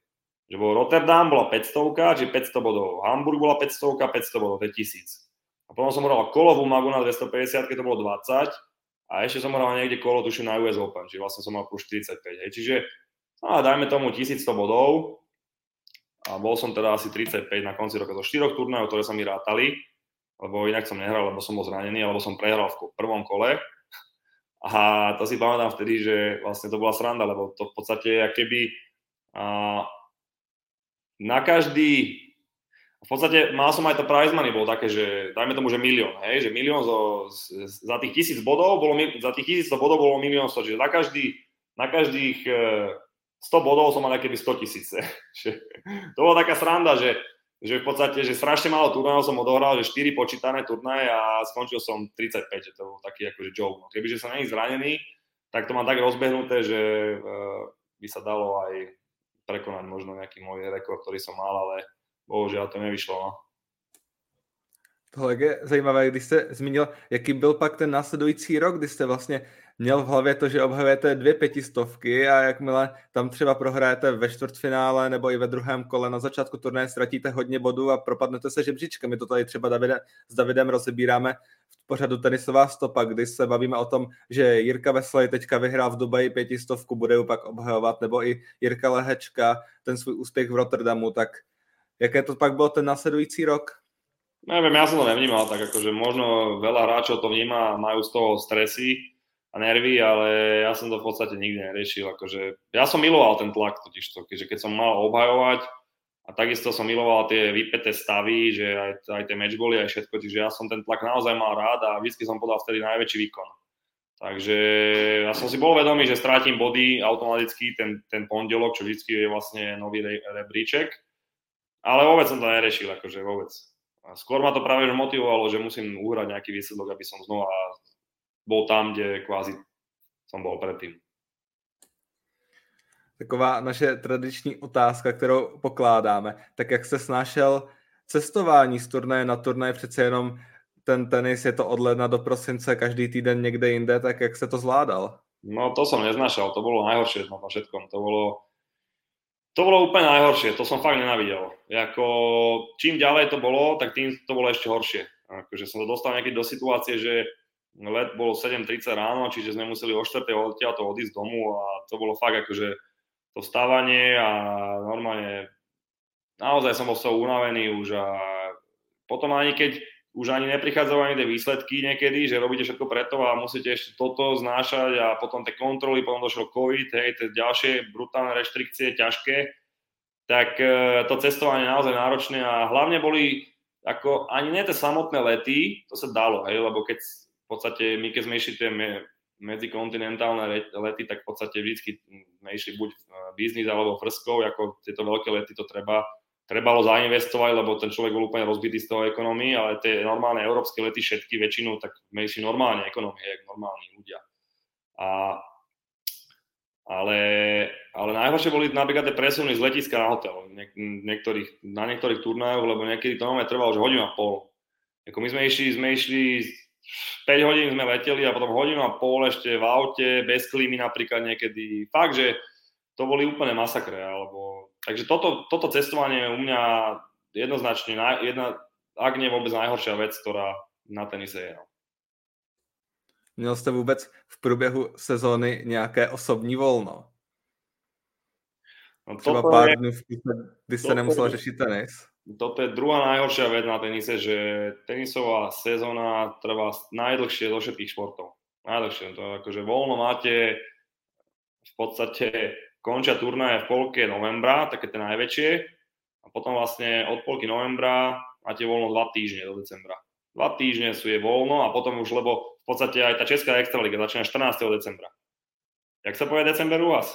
Že bol Rotterdam, bola 500, čiže 500 bodov. Hamburg bola 500, 500 bodov, to je 1000. A potom som hral kolovú magu na 250, keď to bolo 20 a ešte som hral niekde kolo, tuším na US Open, čiže vlastne som mal plus 45. Hej. Čiže no, dajme tomu 1100 bodov, a bol som teda asi 35 na konci roka zo štyroch turnajov, ktoré sa mi rátali, lebo inak som nehral, lebo som bol zranený, alebo som prehral v prvom kole. A to si pamätám vtedy, že vlastne to bola sranda, lebo to v podstate keby a, na každý v podstate mal som aj to prize money, bolo také, že dajme tomu, že milión, hej, že milión zo, z, za tých tisíc bodov bolo, za tých tisíc bodov bolo milión sto, čiže na, každý, na každých 100 bodov som mal keby 100 tisíce. to bola taká sranda, že, že v podstate, že strašne málo turnajov som odohral, že 4 počítané turnaje a skončil som 35, že to bol taký akože joke. No. Kebyže som není zranený, tak to mám tak rozbehnuté, že uh, by sa dalo aj prekonať možno nejaký môj rekord, ktorý som mal, ale bohužiaľ to nevyšlo. No. Tohle je zajímavé, když jste zmínil, jaký byl pak ten následující rok, kdy jste vlastně měl v hlavě to, že obhajujete dvě pětistovky a jakmile tam třeba prohrajete ve čtvrtfinále nebo i ve druhém kole na začátku turnaje ztratíte hodně bodů a propadnete se žebříčkem. My to tady třeba Davide, s Davidem rozebíráme v pořadu tenisová stopa, kdy se bavíme o tom, že Jirka Veslej teďka vyhrál v Dubaji pětistovku, bude ju pak obhajovat, nebo i Jirka Lehečka, ten svůj úspěch v Rotterdamu, tak jaké to pak bylo ten následující rok? Neviem, ja som to nevnímal tak, akože možno veľa hráčov to vníma, majú z toho stresy, a nervy, ale ja som to v podstate nikdy neriešil. Akože, ja som miloval ten tlak totiž to, keďže keď som mal obhajovať a takisto som miloval tie vypeté stavy, že aj, aj tie matchboly, aj všetko, čiže ja som ten tlak naozaj mal rád a vždy som podal vtedy najväčší výkon. Takže ja som si bol vedomý, že strátim body automaticky ten, ten pondelok, čo vždy je vlastne nový re, rebríček, ale vôbec som to neriešil, akože vôbec. A skôr ma to práve motivovalo, že musím uhrať nejaký výsledok, aby som znova bol tam, kde kvázi som bol predtým. Taková naše tradiční otázka, kterou pokládáme. Tak jak se snášel cestování z turnaje na turnaje, přece jenom ten tenis je to od ledna do prosince, každý týden někde jinde, tak jak se to zvládal? No to som neznašal, to bolo najhoršie na všetkom. To bolo, to bolo úplne najhoršie, to som fakt nenavidel. Jako, čím ďalej to bolo, tak tým to bolo ešte horšie. Akože som to dostal nejaký do situácie, že let bolo 7.30 ráno, čiže sme museli o 4. to odísť domu a to bolo fakt akože to vstávanie a normálne naozaj som bol z unavený už a potom ani keď už ani neprichádzajú ani tie výsledky niekedy, že robíte všetko preto a musíte ešte toto znášať a potom tie kontroly, potom došiel COVID, hej, tie ďalšie brutálne reštrikcie, ťažké, tak e, to cestovanie je naozaj náročné a hlavne boli ako ani nie tie samotné lety, to sa dalo, hej, lebo keď podstate my keď sme išli tie medzikontinentálne lety, tak v podstate vždy sme išli buď biznis alebo frskou, ako tieto veľké lety to treba, trebalo zainvestovať, lebo ten človek bol úplne rozbitý z toho ekonomii, ale tie normálne európske lety všetky väčšinou, tak sme išli normálne ekonomie, jak normálni ľudia. A Ale, ale najhoršie boli napríklad tie presuny z letiska na hotel. Niek- niektorých, na niektorých turnajoch, lebo niekedy to máme trvalo, že hodinu a pol. Ako my sme išli, sme išli 5 hodín sme leteli a potom hodinu a pol ešte v aute, bez klímy napríklad niekedy. Fakt, že to boli úplne masakre. Alebo... Takže toto, toto cestovanie u mňa jednoznačne, jedna, ak nie vôbec najhoršia vec, ktorá na tenise je. No. Měl jste vůbec v průběhu sezóny nějaké osobní volno? No Třeba pár je, dnů, kdy jste nemusel je, řešit tenis? Toto je druhá najhoršia vec na tenise, že tenisová sezóna trvá najdlhšie zo všetkých športov. Najdlhšie. To je akože voľno máte v podstate končia turnaje v polke novembra, také tie najväčšie. A potom vlastne od polky novembra máte voľno dva týždne do decembra. Dva týždne sú je voľno a potom už, lebo v podstate aj tá Česká extraliga začína 14. decembra. Jak sa povie december u vás?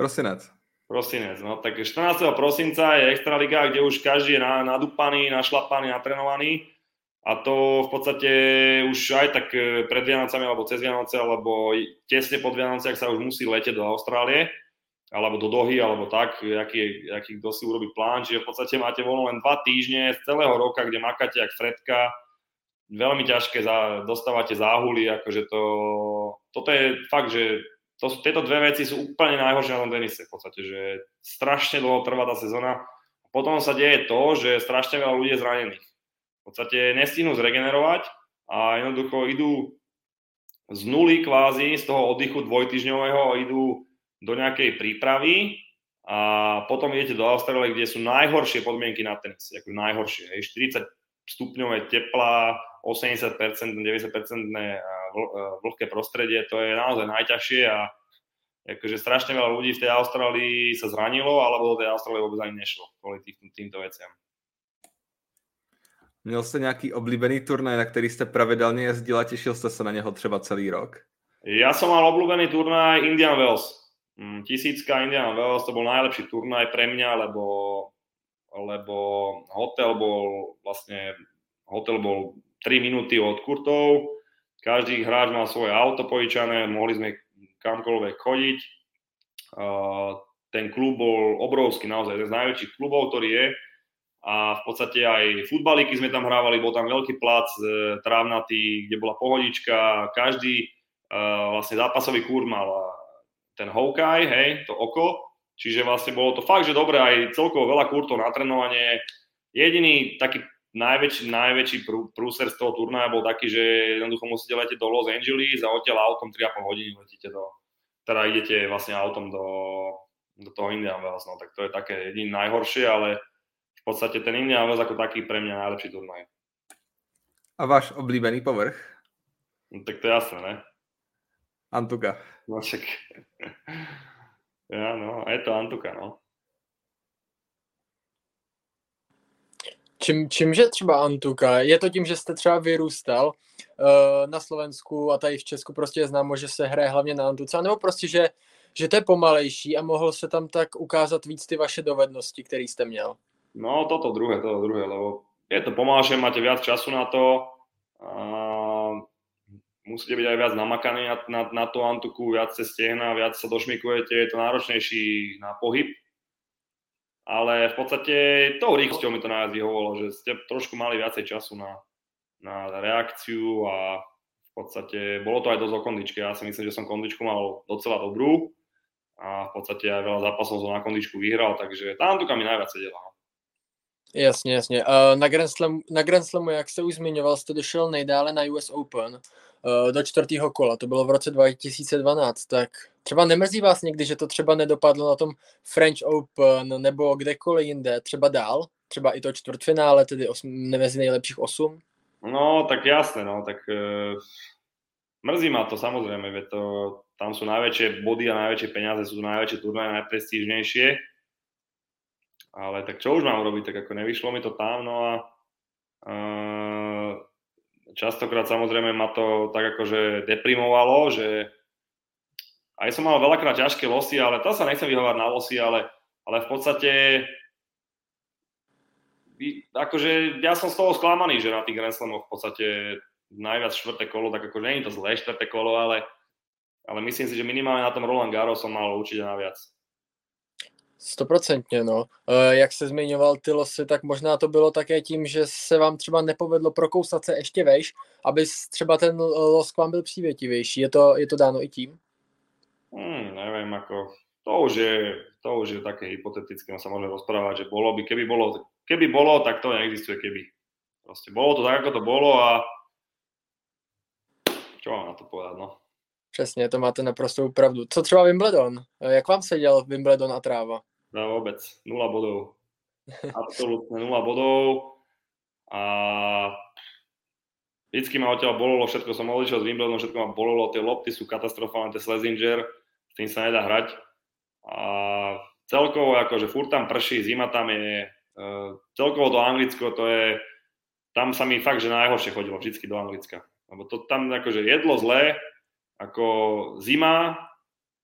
Prosinec. Prosinec, no tak 14. prosinca je Extraliga, kde už každý je nadúpaný, našlapaný, natrenovaný a to v podstate už aj tak e, pred Vianocami alebo cez Vianoce alebo tesne pod Vianoce, ak sa už musí letieť do Austrálie alebo do Dohy alebo tak, aký, aký kto si urobí plán, čiže v podstate máte voľno len dva týždne z celého roka, kde makáte jak Fredka, veľmi ťažké, za, dostávate záhuly, akože to, toto je fakt, že to tieto dve veci sú úplne najhoršie na tom tenise v podstate, že strašne dlho trvá tá sezóna. Potom sa deje to, že strašne veľa ľudí je zranených. V podstate nestihnú zregenerovať a jednoducho idú z nuly kvázi, z toho oddychu dvojtyžňového idú do nejakej prípravy a potom idete do Austrálie, kde sú najhoršie podmienky na tenis, ako najhoršie. 40 stupňové tepla, 80%, 90% vlhké prostredie, to je naozaj najťažšie a akože strašne veľa ľudí v tej Austrálii sa zranilo, alebo do tej Austrálie vôbec ani nešlo kvôli tým, týmto veciam. Měl jste nějaký oblíbený turnaj, na který jste pravidelně jezdil a těšil jste se na něho třeba celý rok? Ja som mal obľúbený turnaj Indian Wells. Mm, tisícka Indian Wells, to bol najlepší turnaj pre mňa, lebo, lebo hotel bol vlastne hotel bol 3 minúty od kurtov, každý hráč mal svoje auto pojičané, mohli sme kamkoľvek chodiť. Ten klub bol obrovský, naozaj jeden z najväčších klubov, ktorý je. A v podstate aj futbaliky sme tam hrávali, bol tam veľký plac e, trávnatý, kde bola pohodička, každý e, vlastne zápasový kúr mal ten Hawkeye, hej, to oko, čiže vlastne bolo to fakt, že dobre, aj celkovo veľa kurtov na trénovanie. Jediný taký najväčší, najväčší prú, prúser z toho turnaja bol taký, že jednoducho musíte letieť do Los Angeles a odtiaľ autom 3,5 hodiny letíte do, teda idete vlastne autom do, do toho Indian Wells, no tak to je také jediné najhoršie, ale v podstate ten Indian Wells ako taký pre mňa najlepší turnaj. A váš oblíbený povrch? No, tak to je jasné, ne? Antuka. No však. ja, no, je to Antuka, no. Čím, čímže třeba Antuka? Je to tím, že jste třeba vyrůstal uh, na Slovensku a tady v Česku prostě je známo, že se hraje hlavně na Antuce, nebo prostě, že, že to je pomalejší a mohl se tam tak ukázat víc ty vaše dovednosti, které jste měl? No toto druhé, toto druhé, lebo je to pomalšie, máte viac času na to, uh, musíte byť aj viac namakaní na, na, na tú Antuku, viac cez stehna, viac sa došmikujete, je to náročnejší na pohyb, ale v podstate tou rýchlosťou mi to najviac vyhovovalo, že ste trošku mali viacej času na, na reakciu a v podstate bolo to aj dosť o kondičke. Ja si myslím, že som kondičku mal docela dobrú a v podstate aj veľa zápasov som na kondičku vyhral, takže tá Antuka mi najviac sedela. Jasně, jasně. Na Grand, Slam, na Grand Slamu, jak se už zmiňoval, jste došel nejdále na US Open do čtvrtého kola. To bylo v roce 2012. Tak třeba nemrzí vás někdy, že to třeba nedopadlo na tom French Open nebo kdekoliv jinde, třeba dál? Třeba i to čtvrtfinále, tedy mezi nejlepších osm? No, tak jasné, no, tak uh, mrzí ma to samozrejme, to, tam sú najväčšie body a najväčšie peniaze, sú najväčšie turnaje, najprestížnejšie ale tak čo už mám robiť, tak ako nevyšlo mi to tam, no a uh, častokrát samozrejme ma to tak akože deprimovalo, že aj som mal veľakrát ťažké losy, ale to sa nechcem vyhovať na losy, ale, ale v podstate akože ja som z toho sklamaný, že na tých Grand v podstate najviac štvrté kolo, tak ako nie je to zlé štvrté kolo, ale ale myslím si, že minimálně na tom Roland Garros som mal určitě naviac. Stoprocentně, no. E, jak se zmiňoval ty losy, tak možná to bylo také tím, že se vám třeba nepovedlo prokousat se ještě vejš, aby třeba ten los k vám byl přívětivější. Je to, je to dáno i tím? Hmm, neviem, ako, to už je, to už je také hypotetické, no sa rozprávať, že bolo by, keby bolo, keby bolo, tak to neexistuje keby. Proste bolo to tak, ako to bolo a čo mám na to povedať, no. Přesně, to máte naprostou pravdu. Co třeba Wimbledon? Jak vám seděl Wimbledon a tráva? No vôbec, nula bodov. Absolutne nula bodov a vždycky ma odtiaľ bolelo, všetko som odišiel z Wimbledonu, všetko ma bolelo, tie lopty sú katastrofálne, tie Slesinger, s tým sa nedá hrať. A celkovo, akože furt tam prší, zima tam je, uh, celkovo to Anglicko, to je, tam sa mi fakt, že najhoršie chodilo vždycky do Anglicka. Lebo to tam akože jedlo zlé, ako zima,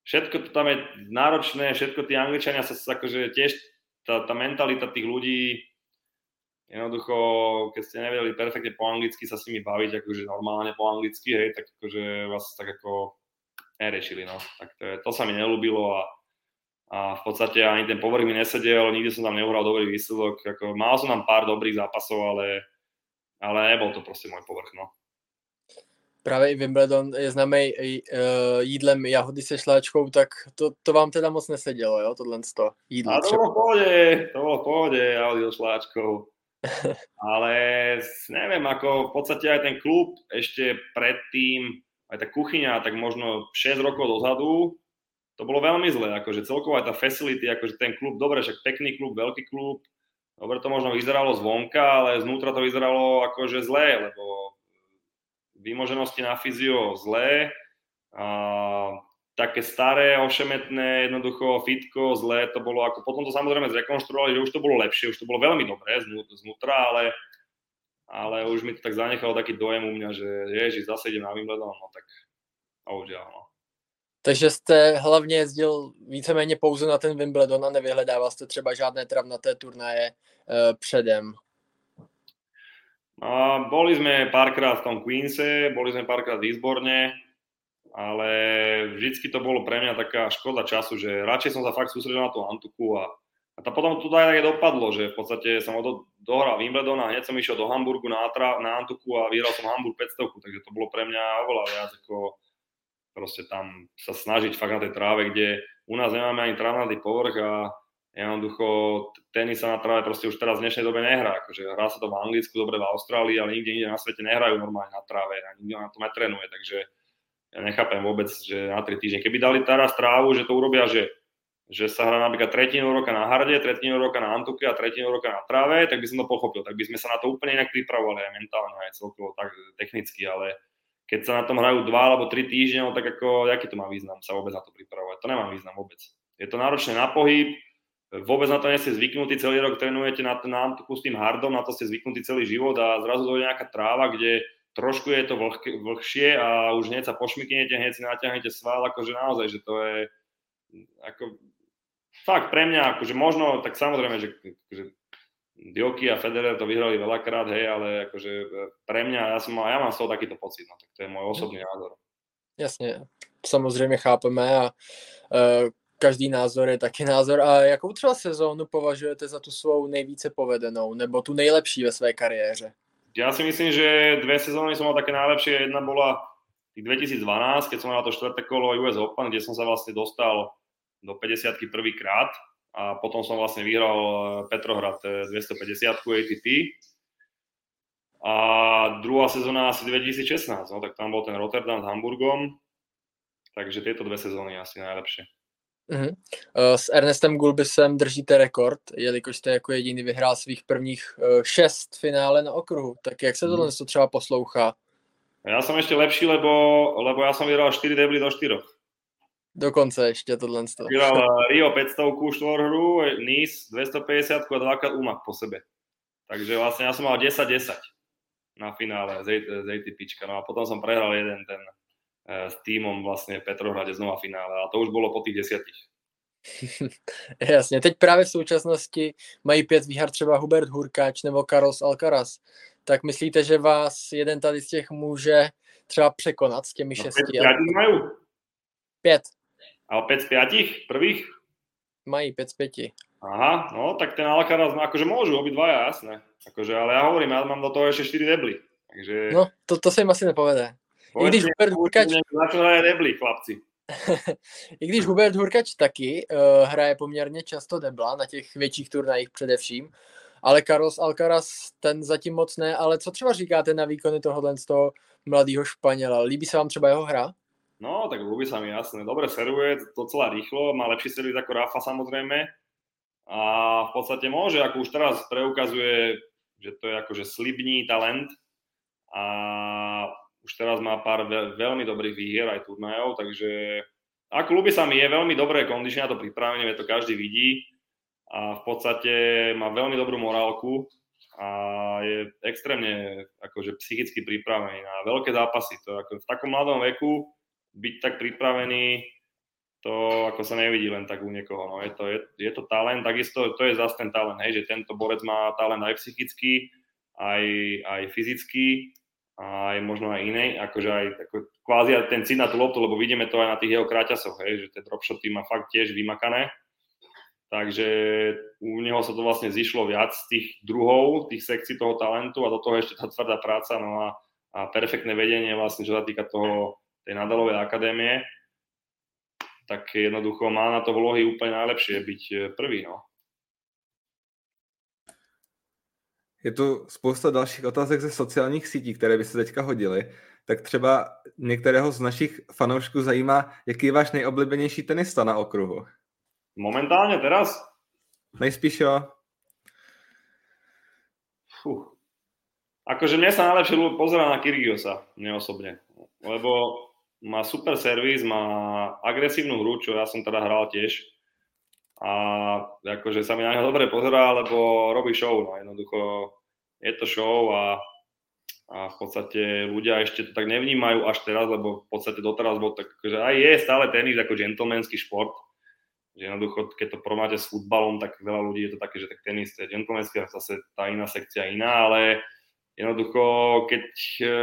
všetko to tam je náročné, všetko tí Angličania sa akože tiež, tá, tá mentalita tých ľudí, jednoducho, keď ste nevedeli perfektne po anglicky sa s nimi baviť, akože normálne po anglicky, hej, tak akože vás tak ako nerešili, no. Tak to, je, to sa mi nelúbilo a, a v podstate ani ten povrch mi nesedel, nikdy som tam neuhral dobrý výsledok, ako mal som tam pár dobrých zápasov, ale, ale nebol to proste môj povrch, no. Právě i Wimbledon je známý uh, jídlem jahody se šláčkou, tak to, to vám teda moc nesedělo, jo, tohle to jídlo. A to bylo v pohodě, to bylo v pohodě, jahody so šláčkou. Ale neviem, ako v podstate aj ten klub ešte predtým, aj tá kuchyňa, tak možno 6 rokov dozadu, to bolo veľmi zlé, akože celkovo aj tá facility, akože ten klub, dobre, však pekný klub, veľký klub, dobre to možno vyzeralo zvonka, ale znútra to vyzeralo akože zlé, lebo vymoženosti na fyzio zlé, a také staré, ošemetné, jednoducho fitko, zlé to bolo, ako potom to samozrejme zrekonštruovali, že už to bolo lepšie, už to bolo veľmi dobré znútra, ale, ale už mi to tak zanechalo taký dojem u mňa, že ježi, zase idem na Wimbledon, no tak a už ja, no. Takže jste hlavně jezdil víceméně pouze na ten Wimbledon a nevyhledával jste třeba žádné travnaté turnaje uh, předem. A boli sme párkrát v tom Queense, boli sme párkrát v Eastbourne, ale vždycky to bolo pre mňa taká škoda času, že radšej som sa fakt sústredil na tú Antuku a, a to potom to aj dopadlo, že v podstate som do, dohral Wimbledon a hneď som išiel do Hamburgu na, na Antuku a vyhral som Hamburg 500, takže to bolo pre mňa oveľa viac ako proste tam sa snažiť fakt na tej tráve, kde u nás nemáme ani trávnatý povrch a jednoducho tenis sa na tráve proste už teraz v dnešnej dobe nehrá. Akože hrá sa to v Anglicku, dobre v Austrálii, ale nikde inde na svete nehrajú normálne na tráve a nikto na to netrenuje, takže ja nechápem vôbec, že na 3 týždne. Keby dali teraz trávu, že to urobia, že, že sa hrá napríklad tretinu roka na harde, tretinu roka na antuke a tretinu roka na tráve, tak by som to pochopil. Tak by sme sa na to úplne inak pripravovali aj mentálne, aj celkovo tak technicky, ale keď sa na tom hrajú dva alebo tri týždne, no tak ako, aký to má význam sa vôbec na to pripravovať? To nemá význam vôbec. Je to náročné na pohyb, vôbec na to nie ste zvyknutí, celý rok trénujete na, na s tým hardom, na to ste zvyknutí celý život a zrazu dojde nejaká tráva, kde trošku je to vlh, vlhšie a už hneď sa pošmyknete, hneď si natiahnete sval, akože naozaj, že to je ako, fakt pre mňa, akože možno, tak samozrejme, že, že Dioky a Federer to vyhrali veľakrát, hej, ale akože pre mňa, ja, som ja mám z toho takýto pocit, no, tak to je môj osobný názor. Jasně, samozřejmě chápeme a uh, každý názor je taky názor. A jakou třeba sezónu považujete za tu svou nejvíce povedenou, nebo tu nejlepší ve své kariéře? Ja si myslím, že dve sezóny som mal také najlepšie. Jedna bola 2012, keď som mal to štvrté kolo US Open, kde som sa vlastne dostal do 50 prvýkrát a potom som vlastne vyhral eh, Petrohrad 250 eh, ATP. A druhá sezóna asi 2016, no, tak tam bol ten Rotterdam s Hamburgom, takže tieto dve sezóny asi najlepšie. Uh-huh. S Ernestem Gulbisem držíte rekord, jelikož jste jako jediný vyhrál svých prvních uh, šest finále na okruhu. Tak jak se tohle uh-huh. třeba poslouchá? Já jsem ještě lepší, lebo, lebo já jsem vyhral 4 debly do 4. Dokonce ještě tohle. Vyhral eh, Rio 500 čtvorhru, Nice 250 a dvakrát úmak po sebe. Takže vlastně já jsem mal 10-10 na finále z, z. No a potom som prehral jeden ten Eh, s týmom vlastne Petrohrade znova finále. A to už bolo po tých desiatich. Jasně, teď právě v současnosti mají pět výhar třeba Hubert Hurkáč nebo Carlos Alcaraz. Tak myslíte, že vás jeden tady z těch může třeba překonat s těmi no, šesti? Pět mají. 5. A 5 z 5 prvých? Mají 5 z 5. Aha, no tak ten Alcaraz, no akože môžu obidvaja, jasné. Akože, ale ja hovorím, ja mám do toho ešte 4 debly. Takže... No, to, to sa im asi nepovede. I když Hubert Hurkač... Debly, chlapci. I když Hubert Hurkač taky uh, hraje poměrně často debla na těch větších turnajích především, ale Carlos Alcaraz ten zatím moc ne, ale co třeba říkáte na výkony tohohle z toho mladého Španěla? Líbí se vám třeba jeho hra? No, tak ľúbi sa mi, jasné. Dobre servuje, docela rýchlo, má lepší servis ako Rafa samozrejme. A v podstate môže, ako už teraz preukazuje, že to je akože slibný talent. A už teraz má pár veľmi dobrých výhier aj turnajov, takže ako ľúbi sa mi, je veľmi dobré kondične na to pripravenie, to každý vidí a v podstate má veľmi dobrú morálku a je extrémne akože psychicky pripravený na veľké zápasy. To ako v takom mladom veku byť tak pripravený, to ako sa nevidí len tak u niekoho. No, je, to, je, je to talent, takisto to je zase ten talent, hej, že tento borec má talent aj psychický, aj, aj fyzický a aj možno aj inej, akože aj ako, kvázi ten cít na tú loptu, lebo vidíme to aj na tých jeho kráťasoch, hej, že tie dropshoty má fakt tiež vymakané. Takže u neho sa to vlastne zišlo viac z tých druhov, tých sekcií toho talentu a do toho ešte tá tvrdá práca no a, a perfektné vedenie vlastne, čo sa týka toho, tej Nadalovej akadémie, tak jednoducho má na to vlohy úplne najlepšie byť eh, prvý. No. Je tu spousta dalších otázek ze sociálních sítí, které by se teďka hodily. Tak třeba některého z našich fanoušků zajímá, jaký je váš nejoblíbenější tenista na okruhu? Momentálně teraz? Nejspíš jo. Fuh. Akože mne sa najlepšie pozerá na Kyrgiosa, mne osobne. Lebo má super servis, má agresívnu hru, čo ja som teda hral tiež a akože sa mi na neho dobre pozerá, lebo robí show, no. Jednoducho je to show a, a v podstate ľudia ešte to tak nevnímajú až teraz, lebo v podstate doteraz bol tak, že aj je stále tenis ako gentlemanský šport, že jednoducho, keď to porovnáte s futbalom, tak veľa ľudí je to také, že tak tenis je gentlemanský a zase tá iná sekcia iná, ale jednoducho, keď e,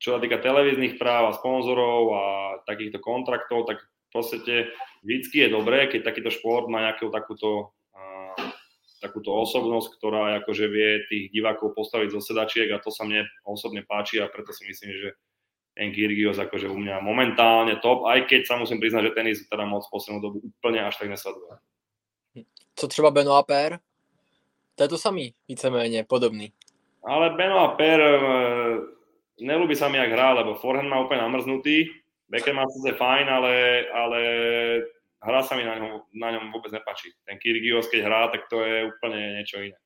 čo sa týka televíznych práv a sponzorov a takýchto kontraktov, tak v podstate vždycky je dobré, keď takýto šport má nejakú takúto, uh, takúto osobnosť, ktorá akože vie tých divákov postaviť zo sedačiek a to sa mne osobne páči a preto si myslím, že ten Kyrgios akože u mňa momentálne top, aj keď sa musím priznať, že tenis teda moc poslednú dobu úplne až tak nesleduje. Co třeba Beno a Per? To je to samý, víceméně podobný. Ale Beno a Per, e, nelúbi sa mi, jak hrá, lebo forehand má úplne namrznutý, backhand má sice fajn, ale, ale hra sa mi na ňom, na ňom vôbec nepačí. Ten Kyrgios, keď hrá, tak to je úplne niečo iné.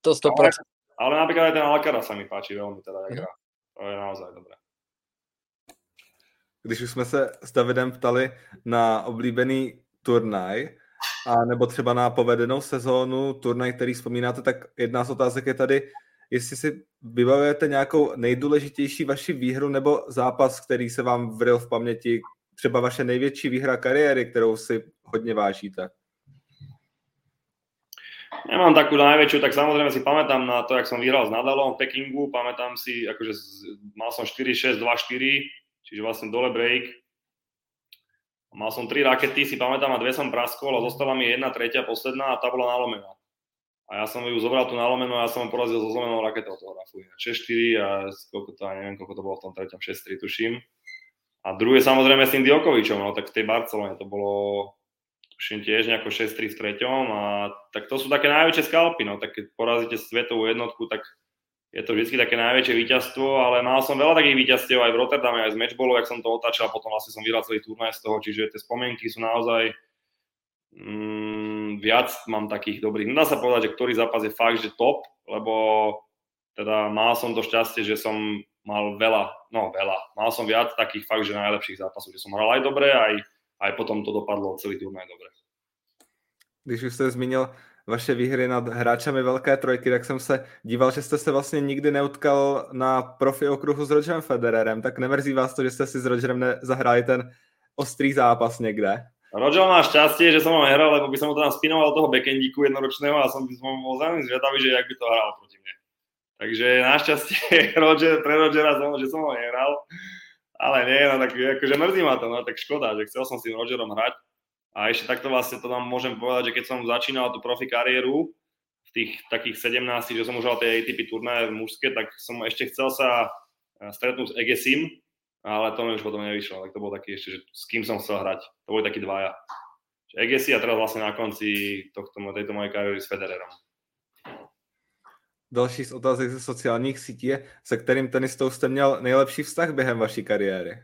To 100%. Ale, ale napríklad aj ten Alcaraz sa mi páči veľmi, teda, jak hrá. To je naozaj dobré. Když už jsme se s Davidem ptali na oblíbený turnaj, a nebo třeba na povedenou sezónu, turnaj, který vzpomínáte, tak jedna z otázek je tady, jestli si vybavujete nějakou nejdůležitější vaši výhru nebo zápas, který se vám vril v paměti, třeba vaše největší výhra kariéry, kterou si hodně vážíte? Nemám takú najväčšiu, tak samozrejme si pamätám na to, jak som vyhral s Nadalom v Pekingu, pamätám si, akože mal som 4-6, 2-4, čiže vlastne dole break. Mal som tri rakety, si pamätám, a dve som praskol a zostala mi jedna, tretia, posledná a tá bola nalomená. A ja som ju zobral tú nalomenú a ja som ho porazil so zlomenou raketou toho rafu. 6-4 a koľko to, neviem, koľko to bolo v tom treťom, 6-3 tuším. A druhé samozrejme s tým Djokovičom, no tak v tej Barcelone to bolo tuším tiež nejako 6-3 v treťom a tak to sú také najväčšie skalpy, no tak keď porazíte svetovú jednotku, tak je to vždy také najväčšie víťazstvo, ale mal som veľa takých víťazstiev aj v Rotterdame, aj z matchballov, jak som to otáčal, potom vlastne som vyhral celý turnaj z toho, čiže tie spomienky sú naozaj mm, viac mám takých dobrých. Nedá sa povedať, že ktorý zápas je fakt, že top, lebo teda mal som to šťastie, že som mal veľa, no veľa, mal som viac takých fakt, že najlepších zápasov, že som hral aj dobre, aj, aj potom to dopadlo celý turnaj dobre. Když už jste zmínil vaše výhry nad hráčami Velké trojky, tak jsem se díval, že jste se vlastně nikdy neutkal na profi okruhu s Rogerem Federerem, tak nemrzí vás to, že jste si s Rogerem zahráli ten ostrý zápas někde? Roger má šťastie, že som ho nehral, lebo by som ho tam spinoval toho backendíku jednoročného a som by som bol veľmi zvedavý, že jak by to hral proti mne. Takže našťastie Roger, pre Rogera som, že som ho nehral. ale nie, no tak akože mrzí ma to, no tak škoda, že chcel som s tým Rogerom hrať. A ešte takto vlastne to nám môžem povedať, že keď som začínal tú profi kariéru, v tých takých 17, že som už hral tie ATP turnaje mužské, tak som ešte chcel sa eh, stretnúť s Egesim, ale to mi už potom nevyšlo. Tak to bol taký ešte, že s kým som chcel hrať. To boli takí dvaja. Egesi a teraz vlastne na konci tohto, tejto mojej kariéry s Federerom. Další z otázek ze sociálních sítí je, se kterým tenistou jste měl nejlepší vztah během vaší kariéry?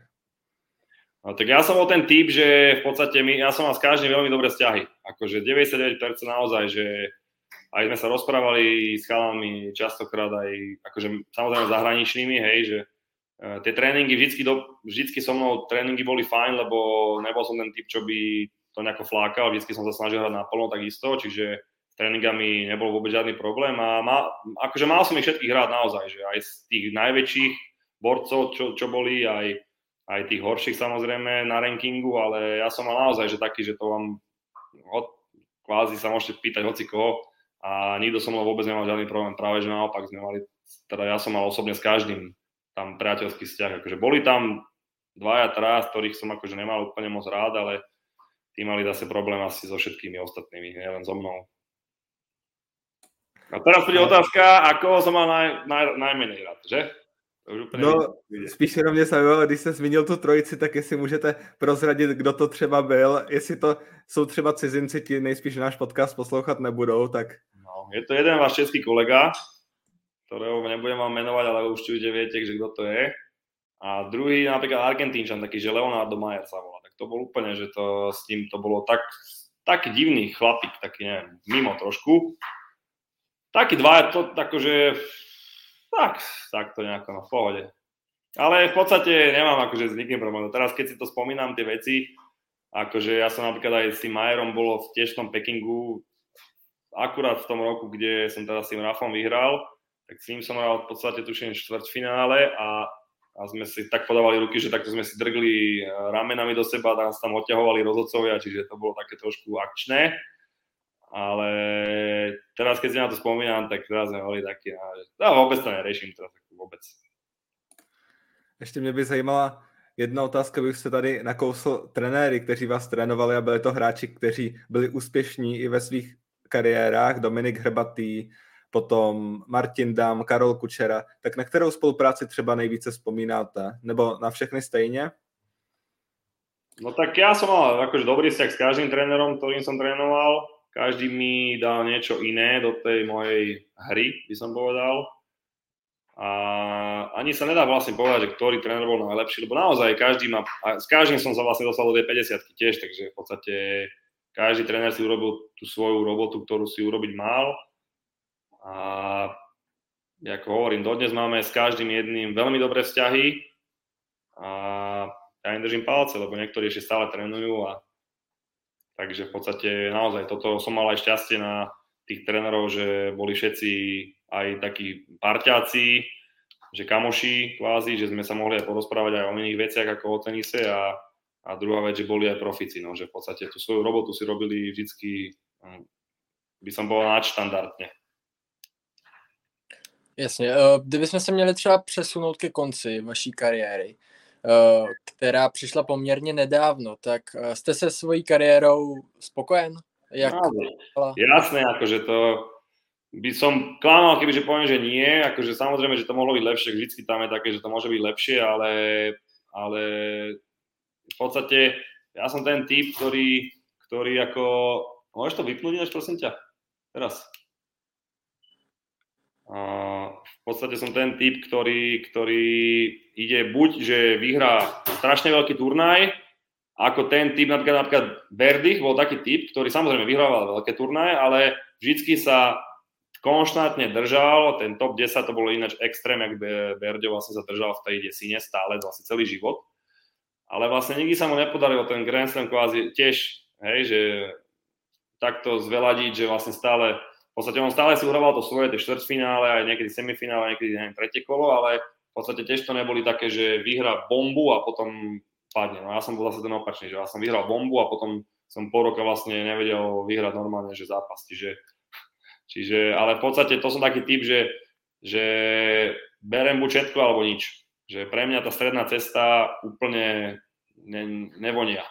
No, tak ja som bol ten typ, že v podstate my, ja som mal s každým veľmi dobré vzťahy. Akože 99% naozaj, že aj sme sa rozprávali s chalami častokrát aj akože samozrejme zahraničnými, hej, že tie tréningy vždycky, do, vždycky so mnou tréningy boli fajn, lebo nebol som ten typ, čo by to nejako flákal, vždycky som sa snažil hrať naplno takisto, čiže s tréningami nebol vôbec žiadny problém a má, akože mal som ich všetkých hrať naozaj, že aj z tých najväčších borcov, čo, čo boli, aj aj tých horších samozrejme na rankingu, ale ja som mal naozaj, že taký, že to vám od, kvázi sa môžete pýtať hoci koho a nikto som mnou vôbec nemal žiadny problém, práve že naopak sme mali, teda ja som mal osobne s každým tam priateľský vzťah, akože boli tam dvaja, teraz, ktorých som akože nemal úplne moc rád, ale tí mali zase problém asi so všetkými ostatnými, nielen so mnou. A teraz príde otázka, ako som mal naj, naj, najmenej rád, že? No, spíš jenom mě zajímalo, když jste zmínil tu trojici, tak jestli můžete prozradit, kdo to třeba byl, jestli to jsou třeba cizinci, ti nejspíš náš podcast poslouchat nebudou, tak... No, je to jeden váš český kolega, ktorého nebudem vám menovať, ale určite viete, že kto to je. A druhý napríklad Argentínčan, taký, že Leonardo Mayer sa volá. Tak to bol úplne, že to s tým to bolo tak, taký divný chlapík, taký neviem, mimo trošku. Taký dva, to akože tak, tak to nejako no, v pohode. Ale v podstate nemám akože s nikým problém. Teraz keď si to spomínam, tie veci, akože ja som napríklad aj s tým Majerom bolo v tiež tom Pekingu, akurát v tom roku, kde som teda s tým Rafom vyhral, tak s ním som hral v podstate tuším štvrťfinále a, a sme si tak podávali ruky, že takto sme si drgli ramenami do seba a nás tam odťahovali rozhodcovia, čiže to bolo také trošku akčné ale teraz keď si na to spomínam, tak teraz sme boli takí, no, vôbec to neriešim teraz vôbec. Ještě mě by zajímala jedna otázka, bych se tady nakousl trenéry, kteří vás trénovali a byli to hráči, kteří byli úspěšní i ve svých kariérách, Dominik Hrbatý, potom Martin Dam, Karol Kučera, tak na kterou spolupráci třeba nejvíce vzpomínáte? Nebo na všechny stejně? No tak ja som mal akože dobrý vzťah s každým trénerom, ktorým som trénoval každý mi dal niečo iné do tej mojej hry, by som povedal. A ani sa nedá vlastne povedať, že ktorý tréner bol najlepší, lebo naozaj každý má, a s každým som sa vlastne dostal do tej 50 tiež, takže v podstate každý tréner si urobil tú svoju robotu, ktorú si urobiť mal. A ako hovorím, dodnes máme s každým jedným veľmi dobré vzťahy a ja im držím palce, lebo niektorí ešte stále trénujú a Takže v podstate naozaj toto som mal aj šťastie na tých trénerov, že boli všetci aj takí parťáci, že kamoši kvázi, že sme sa mohli aj porozprávať aj o iných veciach ako o tenise a, a druhá vec, že boli aj profici, no, že v podstate tú svoju robotu si robili vždycky, hm, by som povedal, nadštandardne. Jasně, eh, kdybychom se měli třeba přesunout ke konci vaší kariéry, Eh, která přišla poměrně nedávno, tak eh, jste se svojí kariérou spokojen? Jak no, jasné, akože to by som klamal, kebyže poviem, že nie, akože samozrejme, že to mohlo byť lepšie, vždycky tam je také, že to môže byť lepšie, ale, ale v podstate ja som ten typ, ktorý, ktorý ako, môžeš to vypnúť než prosím ťa, teraz. V podstate som ten typ, ktorý, ktorý ide buď, že vyhrá strašne veľký turnaj, ako ten typ, napríklad, napríklad Berdych bol taký typ, ktorý samozrejme vyhrával veľké turnaje, ale vždycky sa konštantne držal, ten top 10 to bolo ináč extrém, jak Berdio vlastne sa držal v tej desine stále, vlastne celý život. Ale vlastne nikdy sa mu nepodarilo ten Grand Slam kvázi tiež, hej, že takto zveladiť, že vlastne stále, v podstate on stále si uhroval to svoje, tie štvrťfinále, aj niekedy semifinále, niekedy neviem, tretie kolo, ale podstate tiež to neboli také, že vyhrá bombu a potom padne. No ja som bol zase ten opačný, že ja som vyhral bombu a potom som po roka vlastne nevedel vyhrať normálne, že zápas. Čiže, čiže, ale v podstate to som taký typ, že, že berem buď všetko alebo nič. že pre mňa tá stredná cesta úplne ne, nevonia.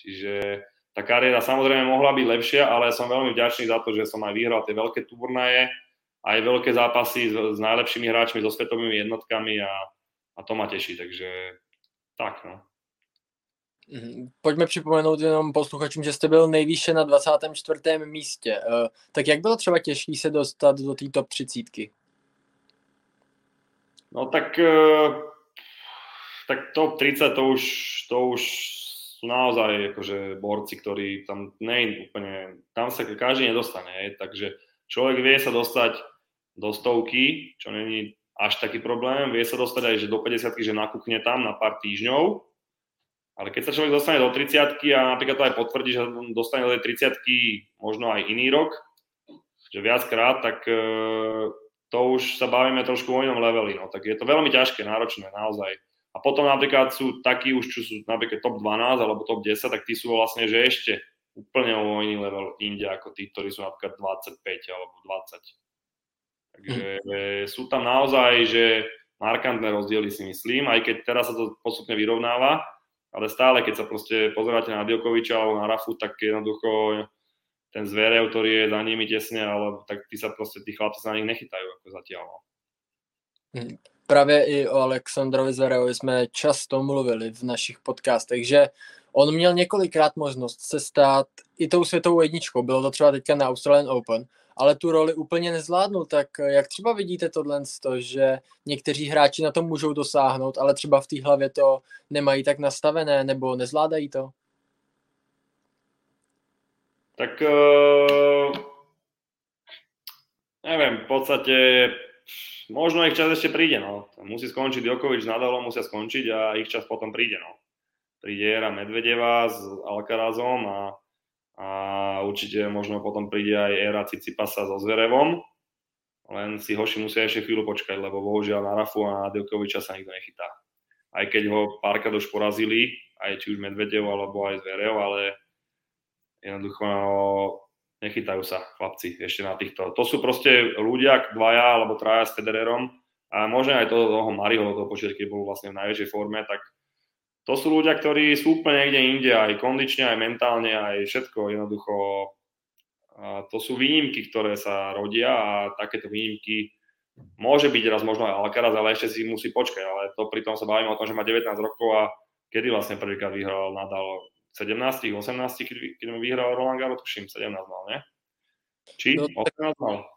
Čiže tá kariéra samozrejme mohla byť lepšia, ale som veľmi vďačný za to, že som aj vyhral tie veľké turnaje, aj veľké zápasy s, s najlepšími hráčmi, so svetovými jednotkami a, a to ma teší, takže tak no. Mhm. Pojďme připomenout jenom posluchačům, že jste byl nejvýše na 24. místě. Eh, tak jak bylo třeba těžký se dostat do té top 30? No tak, eh, tak top 30 to už, to už naozaj akože borci, ktorí tam nej úplne, tam sa každý nedostane, takže človek vie sa dostať do stovky, čo není až taký problém, vie sa dostať aj že do 50 že nakúkne tam na pár týždňov, ale keď sa človek dostane do 30 a napríklad to aj potvrdí, že dostane do tej 30 možno aj iný rok, že viackrát, tak e, to už sa bavíme trošku o inom leveli. No. Tak je to veľmi ťažké, náročné, naozaj. A potom napríklad sú takí už, čo sú napríklad top 12 alebo top 10, tak tí sú vlastne, že ešte úplne o iný level inde ako tí, ktorí sú napríklad 25 alebo 20. Takže hm. sú tam naozaj, že markantné rozdiely si myslím, aj keď teraz sa to postupne vyrovnáva, ale stále, keď sa proste pozeráte na Djokoviča alebo na Rafu, tak jednoducho ten zverev, ktorý je za nimi tesne, ale tak tí sa proste, tí chlapci sa na nich nechytajú ako zatiaľ. No. Právě i o Alexandrovi Zverevovi jsme často mluvili v našich podcastech, že on měl několikrát možnost se stát i tou světovou jedničkou. Bylo to třeba teďka na Australian Open, ale tu roli úplně nezvládnul. Tak jak třeba vidíte tohle, že někteří hráči na to můžou dosáhnout, ale třeba v té hlavě to nemají tak nastavené nebo nezvládají to? Tak uh, neviem, v podstate možno ich čas ešte príde, no. Musí skončiť Djokovic Nadalom, musia skončiť a ich čas potom príde, no. Príde era Medvedeva s Alcarazom a a určite možno potom príde aj éra Cicipasa so Zverevom, len si hoši musia ešte chvíľu počkať, lebo bohužiaľ na Rafu a na Djokoviča sa nikto nechytá. Aj keď ho párkrát už porazili, aj či už Medvedev alebo aj Zverev, ale jednoducho no, nechytajú sa chlapci ešte na týchto. To sú proste ľudia, dvaja alebo traja s Federerom a možno aj toho, toho Mariho, toho počítať, keď bol vlastne v najväčšej forme, tak to sú ľudia, ktorí sú úplne niekde inde, aj kondične, aj mentálne, aj všetko jednoducho. A to sú výnimky, ktoré sa rodia a takéto výnimky môže byť raz možno aj Alcaraz, ale ešte si musí počkať, ale to pri tom sa bavíme o tom, že má 19 rokov a kedy vlastne prvýkrát vyhral Nadal 17, 18, keď, keď vyhral Roland Garros, tuším, 17 mal, ne? Či? No, 18 mal?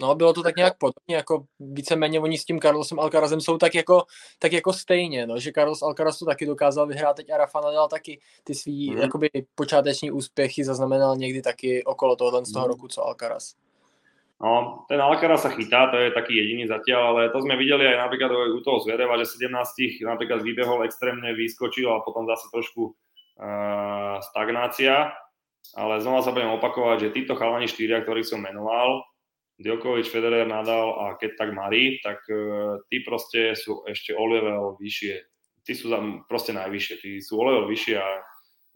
No, bylo to tak nějak podobně, jako víceméně oni s tím Carlosem Alcarazem jsou tak jako, tak jako stejně, no, že Carlos Alcaraz to taky dokázal vyhrát, teď a Rafa Nadal taky ty svý mm. jakoby počáteční úspěchy zaznamenal někdy taky okolo tohohle z toho mm. roku, co Alcaraz. No, ten Alcaraz sa chytá, to je taký jediný zatiaľ, ale to sme videli aj napríklad u toho Zvereva, že 17 napríklad vybehol extrémne, vyskočil a potom zase trošku stagnácia, ale znova sa budem opakovať, že títo chalani štyria, ktorých som menoval, Djokovic, Federer, Nadal a keď tak Mari, tak uh, tí proste sú ešte o level vyššie. Tí sú tam proste najvyššie, tí sú o level vyššie a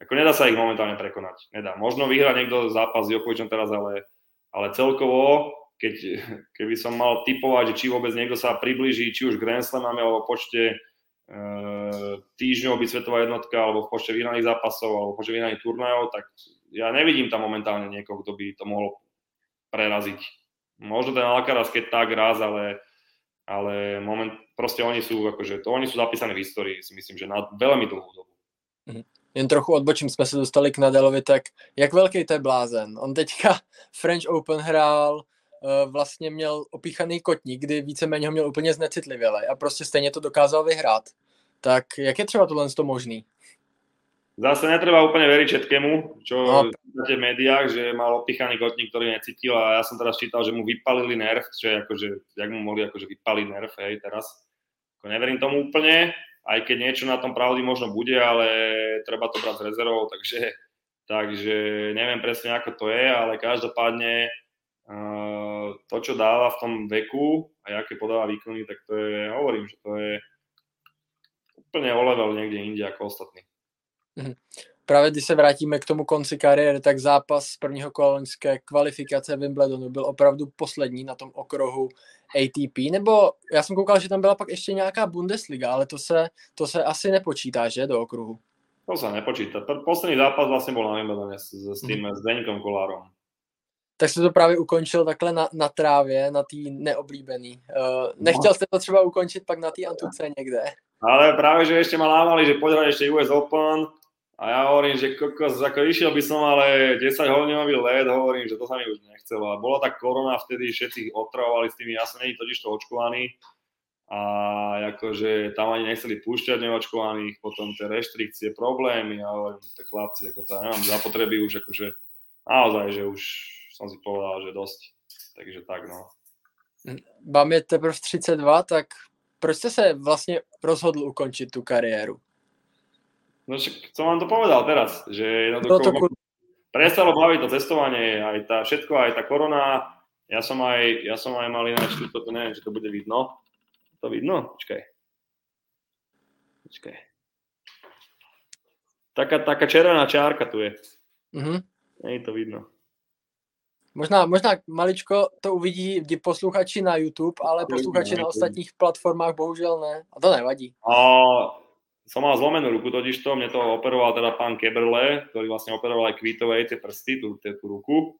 ako nedá sa ich momentálne prekonať. Nedá. Možno vyhrať niekto zápas s Djokovicom teraz, ale, ale celkovo, keď, keby som mal typovať, že či vôbec niekto sa približí, či už Grand Slamami alebo počte týždňov byť svetová jednotka, alebo v počte vyhraných zápasov, alebo v počte vyhraných turnajov, tak ja nevidím tam momentálne niekoho, kto by to mohol preraziť Možno ten Alcaraz keď tak raz, ale, ale moment, proste oni sú, akože, to oni sú zapísané v histórii, si myslím, že na veľmi dlhú dobu. Mhm. Jen trochu odbočím, jsme se dostali k Nadalovi, tak jak velký to je blázen? On teďka French Open hrál, vlastně měl opíchaný kotník, kdy víceméně ho měl úplně znecitlivěle a prostě stejně to dokázal vyhrát. Tak jak je třeba tohle to možný? Zase netreba úplne veriť všetkému, čo no. v médiách, že mal opichaný kotník, ktorý necítil a ja som teraz čítal, že mu vypalili nerv, čo je akože, jak mu mohli akože vypaliť nerv, hej, teraz. Ako neverím tomu úplne, aj keď niečo na tom pravdy možno bude, ale treba to brať s rezervou, takže, takže neviem presne, ako to je, ale každopádne to, čo dáva v tom veku a aké podáva výkony, tak to je, hovorím, že to je úplne o level niekde inde ako ostatní. Mhm. právě když se vrátíme k tomu konci kariéry, tak zápas prvního kola loňské kvalifikace Wimbledonu byl opravdu poslední na tom okruhu ATP, nebo já jsem koukal, že tam byla pak ještě nějaká Bundesliga, ale to se, to se asi nepočítá, že, do okruhu? To sa nepočíta. Posledný zápas vlastne bol na Wimbledone s, s tým mm. Zdeňkom Kolárom. Tak jsi to právě ukončil takhle na, na trávě, na tý neoblíbený. Uh, nechtěl jste to třeba ukončit pak na té Antuce někde? Ale práve, že ešte ma lávali, že poď ešte US Open a ja hovorím, že kokos, ako išiel by som, ale 10 hodinový let, hovorím, že to sa mi už nechcelo. A bola tak korona, vtedy všetci otravovali s tými, ja som není totiž to očkovaný, a akože tam ani nechceli púšťať neočkovaných, potom tie reštrikcie, problémy, ale tak chlapci, ako to ja nemám zapotreby už akože naozaj, že už som si povedal, že dosť. Takže tak, no. Vám je teprve 32, tak proč jste se vlastně rozhodl ukončit tu kariéru? No však som vám to povedal teraz, že jednoducho no to... prestalo baviť to cestovanie, aj tá všetko, aj tá korona. Ja som aj, ja som aj mal ináč, to neviem, či to bude vidno, to vidno? Počkaj. Počkaj. Taká, taká červená čárka tu je. Mm-hmm. Nie to vidno. Možná, možná maličko to uvidí posluchači na YouTube, ale posluchači na ostatních platformách bohužel ne. A to nevadí. A som mal zlomenú ruku totiž to, mne to operoval teda pán Keberle, ktorý vlastne operoval aj Kvítovej tie prsty, tú, tú ruku.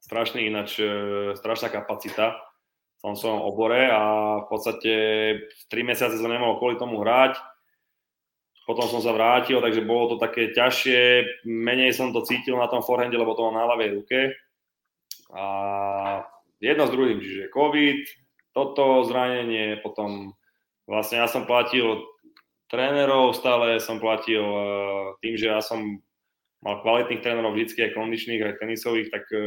Strašný ináč, e, strašná kapacita v tom svojom obore a v podstate 3 mesiace som nemohol kvôli tomu hrať. Potom som sa vrátil, takže bolo to také ťažšie. Menej som to cítil na tom forehande, lebo to mám na ľavej ruke. A jedno s druhým, čiže COVID, toto zranenie, potom vlastne ja som platil trénerov, stále som platil e, tým, že ja som mal kvalitných trénerov vždycky aj kondičných, aj tenisových, tak e,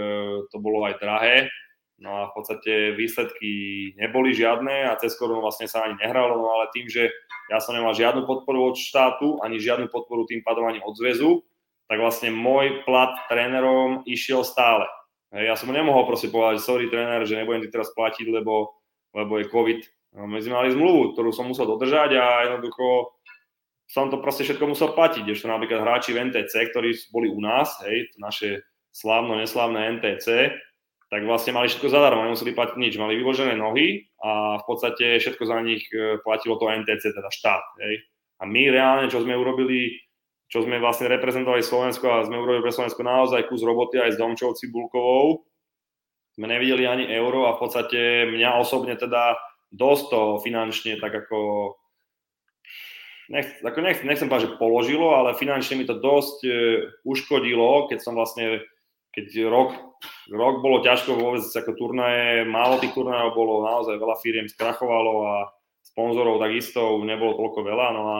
to bolo aj drahé No a v podstate výsledky neboli žiadne a cez korunu vlastne sa ani nehralo, no ale tým, že ja som nemal žiadnu podporu od štátu, ani žiadnu podporu tým pádom ani od zväzu, tak vlastne môj plat trénerom išiel stále. Ja som nemohol proste povedať, sorry tréner, že nebudem ti teraz platiť, lebo, lebo je COVID. No, my sme mali zmluvu, ktorú som musel dodržať a jednoducho som to proste všetko musel platiť. Ešte napríklad hráči v NTC, ktorí boli u nás, hej, naše slávno, neslávne NTC, tak vlastne mali všetko zadarmo, nemuseli platiť nič. Mali vyložené nohy a v podstate všetko za nich e, platilo to NTC, teda štát. Hej. A my reálne, čo sme urobili, čo sme vlastne reprezentovali Slovensko a sme urobili pre Slovensko naozaj kus roboty aj s Domčou Cibulkovou, sme nevideli ani euro a v podstate mňa osobne teda dosť to finančne tak ako nech, ako nech, nechcem povedať, že položilo, ale finančne mi to dosť e, uškodilo, keď som vlastne keď rok, rok bolo ťažko vôbec ako turnaje, málo tých turnajov bolo, naozaj veľa firiem skrachovalo a sponzorov takisto nebolo toľko veľa, no a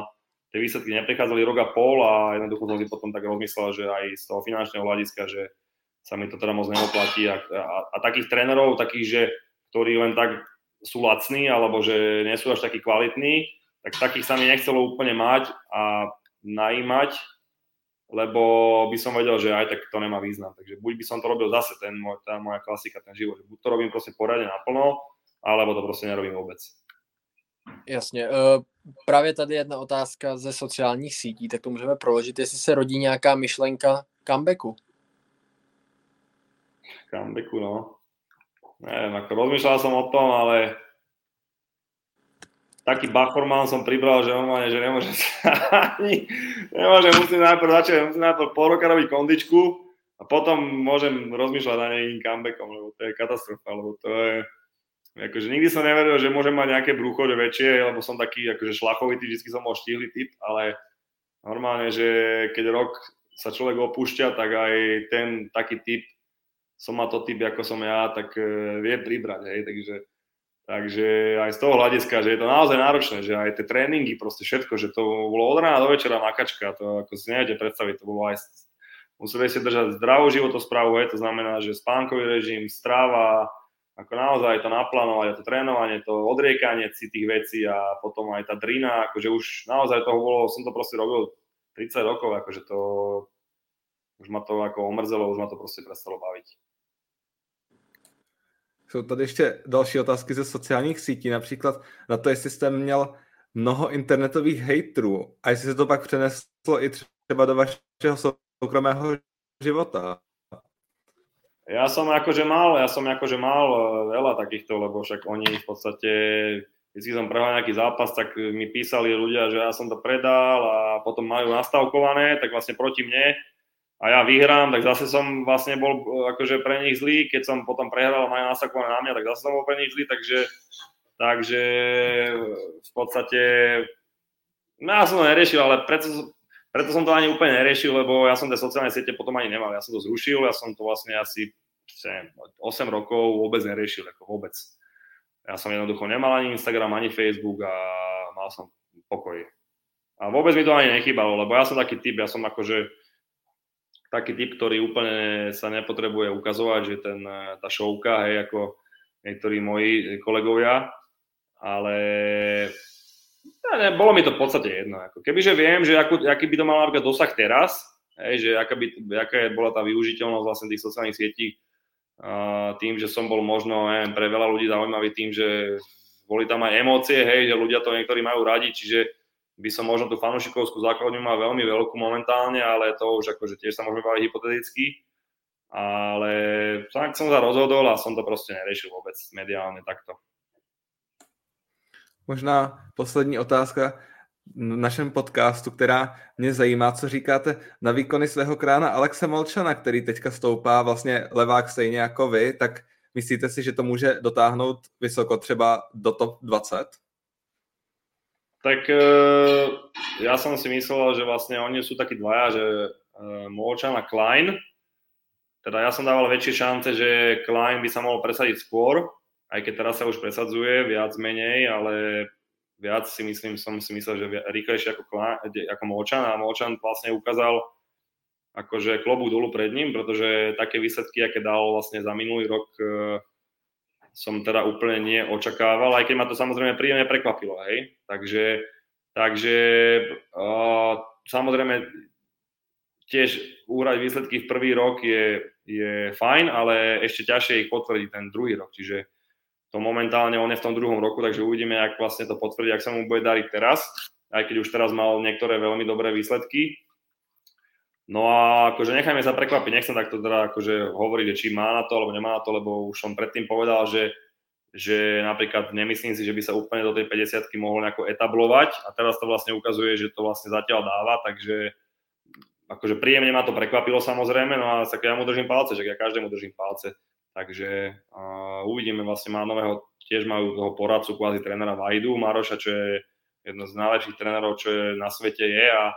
tie výsledky neprechádzali rok a pol a jednoducho som si potom tak rozmyslel, že aj z toho finančného hľadiska, že sa mi to teda moc neoplatí a, a, a takých trénerov, takých, že ktorí len tak sú lacní alebo že nie sú až takí kvalitní, tak takých sa mi nechcelo úplne mať a najímať, lebo by som vedel, že aj tak to nemá význam. Takže buď by som to robil zase, ten môj, tá moja klasika, ten život. Buď to robím proste poradne naplno, alebo to proste nerobím vôbec. Jasně. Uh, právě tady jedna otázka ze sociálních sítí, tak to můžeme proložit, jestli se rodí nějaká myšlenka comebacku. Comebacku, no. Neviem, ako rozmýšľal som o tom, ale taký Bachorman som pribral, že normálne, že nemôže sa ani, nemôže, musím najprv začať, musím najprv pol roka robiť kondičku a potom môžem rozmýšľať na nejakým comebackom, lebo to je katastrofa, lebo to je, akože nikdy som neveril, že môžem mať nejaké brucho, že väčšie, lebo som taký akože šlachovitý, vždy som bol štíhly typ, ale normálne, že keď rok sa človek opúšťa, tak aj ten taký typ, som má to typ, ako som ja, tak eh, vie pribrať, hej, takže Takže aj z toho hľadiska, že je to naozaj náročné, že aj tie tréningy, proste všetko, že to bolo od rána do večera makačka, to ako si neviete predstaviť, to bolo aj museli ste držať zdravú životosprávu, hej, to znamená, že spánkový režim, strava, ako naozaj to naplánovať, to trénovanie, to odriekanie si tých vecí a potom aj tá drina, akože už naozaj toho bolo, som to proste robil 30 rokov, akože to už ma to ako omrzelo, už ma to proste prestalo baviť. Jsou tady ještě další otázky ze sociálních sítí, například na to, jestli jste měl mnoho internetových hejtrů a jestli se to pak přeneslo i třeba do vašeho soukromého života? Ja som akože mal, ja som akože mal e, veľa takýchto, lebo však oni v podstate, keď som prehral nejaký zápas, tak mi písali ľudia, že ja som to predal a potom majú nastavkované, tak vlastne proti mne. A ja vyhrám, tak zase som vlastne bol e, akože pre nich zlý, keď som potom prehral a majú nastavkované na mňa, tak zase som bol pre nich zlý, takže, takže v podstate no ja som to neriešil, ale preto, preto som to ani úplne neriešil, lebo ja som tie sociálne siete potom ani nemal. Ja som to zrušil, ja som to vlastne asi 8 rokov vôbec neriešil, ako vôbec. Ja som jednoducho nemal ani Instagram, ani Facebook a mal som pokoj. A vôbec mi to ani nechýbalo, lebo ja som taký typ, ja som akože taký typ, ktorý úplne sa nepotrebuje ukazovať, že ten, tá šovka, hej, ako niektorí moji kolegovia, ale ne, bolo mi to v podstate jedno. Ako. Kebyže viem, že akú, aký by to mal napríklad dosah teraz, hej, že aká, by, aká bola tá využiteľnosť vlastne tých sociálnych sietí, tým, že som bol možno neviem, pre veľa ľudí zaujímavý tým, že boli tam aj emócie, hej, že ľudia to niektorí majú radi, čiže by som možno tú fanúšikovskú základňu mal veľmi veľkú momentálne, ale to už akože tiež sa môžeme baviť hypoteticky. Ale tak som sa rozhodol a som to proste neriešil vôbec mediálne takto. Možná poslední otázka v našem podcastu, která mě zajímá, co říkáte na výkony svého krána Alexe Molčana, který teďka stoupá vlastně levák stejně jako vy, tak myslíte si, že to může dotáhnout vysoko třeba do top 20? Tak e, ja som si myslel, že vlastne oni sú takí dvaja, že e, Molčan a Klein. Teda ja som dával väčšie šance, že Klein by sa mohol presadiť skôr, aj keď teraz sa už presadzuje viac menej, ale viac si myslím, som si myslel, že rýchlejšie ako, ako Molčan a Molčan vlastne ukázal akože klobúk dolu pred ním, pretože také výsledky, aké dal vlastne za minulý rok, e, som teda úplne neočakával, aj keď ma to samozrejme príjemne prekvapilo, hej. Takže, takže uh, samozrejme tiež úhrať výsledky v prvý rok je, je fajn, ale ešte ťažšie ich potvrdiť ten druhý rok, čiže to momentálne on je v tom druhom roku, takže uvidíme, ak vlastne to potvrdí, ak sa mu bude dariť teraz, aj keď už teraz mal niektoré veľmi dobré výsledky. No a akože nechajme sa prekvapiť, nechcem takto teda akože hovoriť, či má na to alebo nemá na to, lebo už som predtým povedal, že, že napríklad nemyslím si, že by sa úplne do tej 50 mohol nejako etablovať a teraz to vlastne ukazuje, že to vlastne zatiaľ dáva, takže akože príjemne ma to prekvapilo samozrejme, no a tak ja mu držím palce, že ja každému držím palce. Takže uh, uvidíme, vlastne má nového, tiež majú toho poradcu, kvázi trénera Vajdu, Maroša, čo je jedno z najlepších trénerov, čo je na svete je a,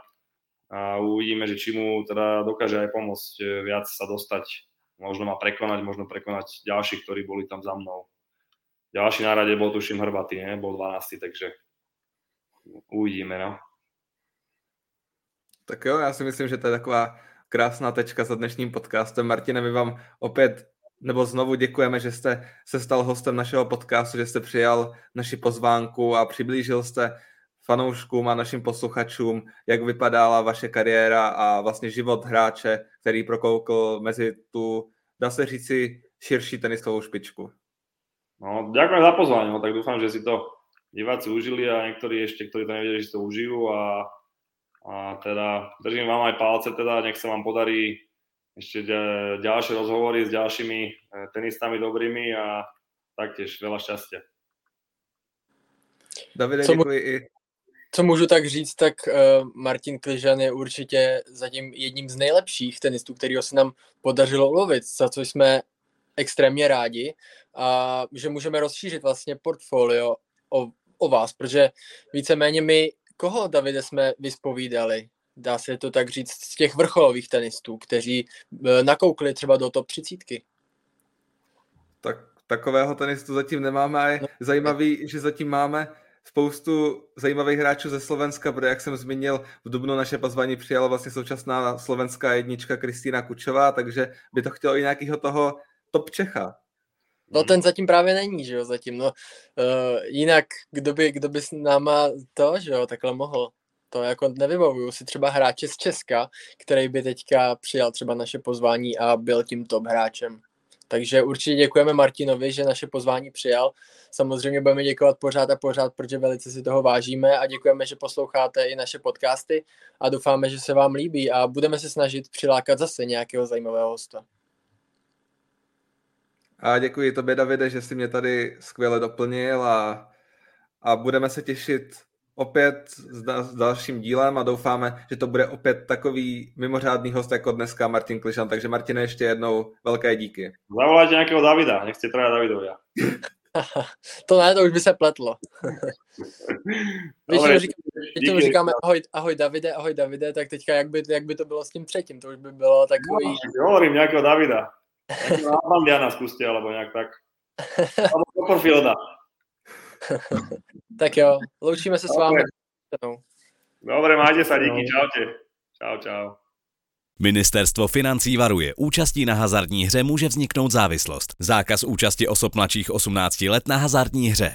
a uvidíme, že či mu teda dokáže aj pomôcť e, viac sa dostať, možno ma prekonať, možno prekonať ďalších, ktorí boli tam za mnou. Ďalší na bol tuším Hrbatý, ne? bol 12, takže uvidíme, no. Tak jo, já si myslím, že to je taková krásná tečka za dnešním podcastem. Martine, my vám opět nebo znovu děkujeme, že jste se stal hostem našeho podcastu, že jste přijal naši pozvánku a přiblížil jste fanouškům a našim posluchačům, jak vypadala vaše kariéra a vlastně život hráče, který prokoukl mezi tu, dá se říci, širší tenisovou špičku. No, ďakujem za pozvanie, no, tak dúfam, že si to diváci užili a niektorí ešte, ktorí to nevedeli, že si to užijú a, a teda držím vám aj palce, teda nech sa vám podarí ešte ďalšie rozhovory s ďalšími e, tenistami dobrými a taktiež veľa šťastia. Davide, co děkuji co můžu tak říct, tak uh, Martin Kližan je určitě zatím jedním z nejlepších tenistů, kterého se nám podařilo ulovit, za co jsme extrémně rádi a že můžeme rozšířit vlastně portfolio o, o vás, protože víceméně my, koho Davide jsme vyspovídali, dá se to tak říct, z těch vrcholových tenistů, kteří eh, nakoukli třeba do top 30. Tak takového tenistu zatím nemáme a je no. zajímavý, že zatím máme spoustu zajímavých hráčů ze Slovenska, protože jak jsem zmínil, v Dubnu naše pozvání přijala vlastně současná slovenská jednička Kristýna Kučová, takže by to chtělo i nějakého toho top Čecha. No ten zatím právě není, že jo, zatím, no. Uh, jinak, kdo by, kdo by s náma to, že jo, takhle mohl to jako nevybavuju si třeba hráče z Česka, který by teďka přijal třeba naše pozvání a byl tím top hráčem. Takže určitě děkujeme Martinovi, že naše pozvání přijal. Samozřejmě budeme děkovat pořád a pořád, protože velice si toho vážíme a děkujeme, že posloucháte i naše podcasty a doufáme, že se vám líbí a budeme se snažit přilákat zase nějakého zajímavého hosta. A děkuji tobě, Davide, že jsi mě tady skvěle doplnil a, a budeme se těšit opět s, s dalším dílem a doufáme, že to bude opět takový mimořádný host jako dneska Martin Klišan. Takže Martine, ještě jednou velké díky. Zavolajte nějakého Davida, nechci traja Davidovia. to ne, to už by se pletlo. Většinou říkáme, říkáme ahoj, ahoj Davide, ahoj Davide, tak teďka jak by, jak by to bylo s tím třetím, to už by bylo takový... No, hovorím nějakého Davida. Diana zkuste, alebo nějak tak. Alebo Copperfielda. tak jo, loučíme se s vámi. Dobre, majte sa, díky, čaute. Čau, čau. Ministerstvo financí varuje, účastí na hazardní hře může vzniknout závislost. Zákaz účasti osob mladších 18 let na hazardní hře.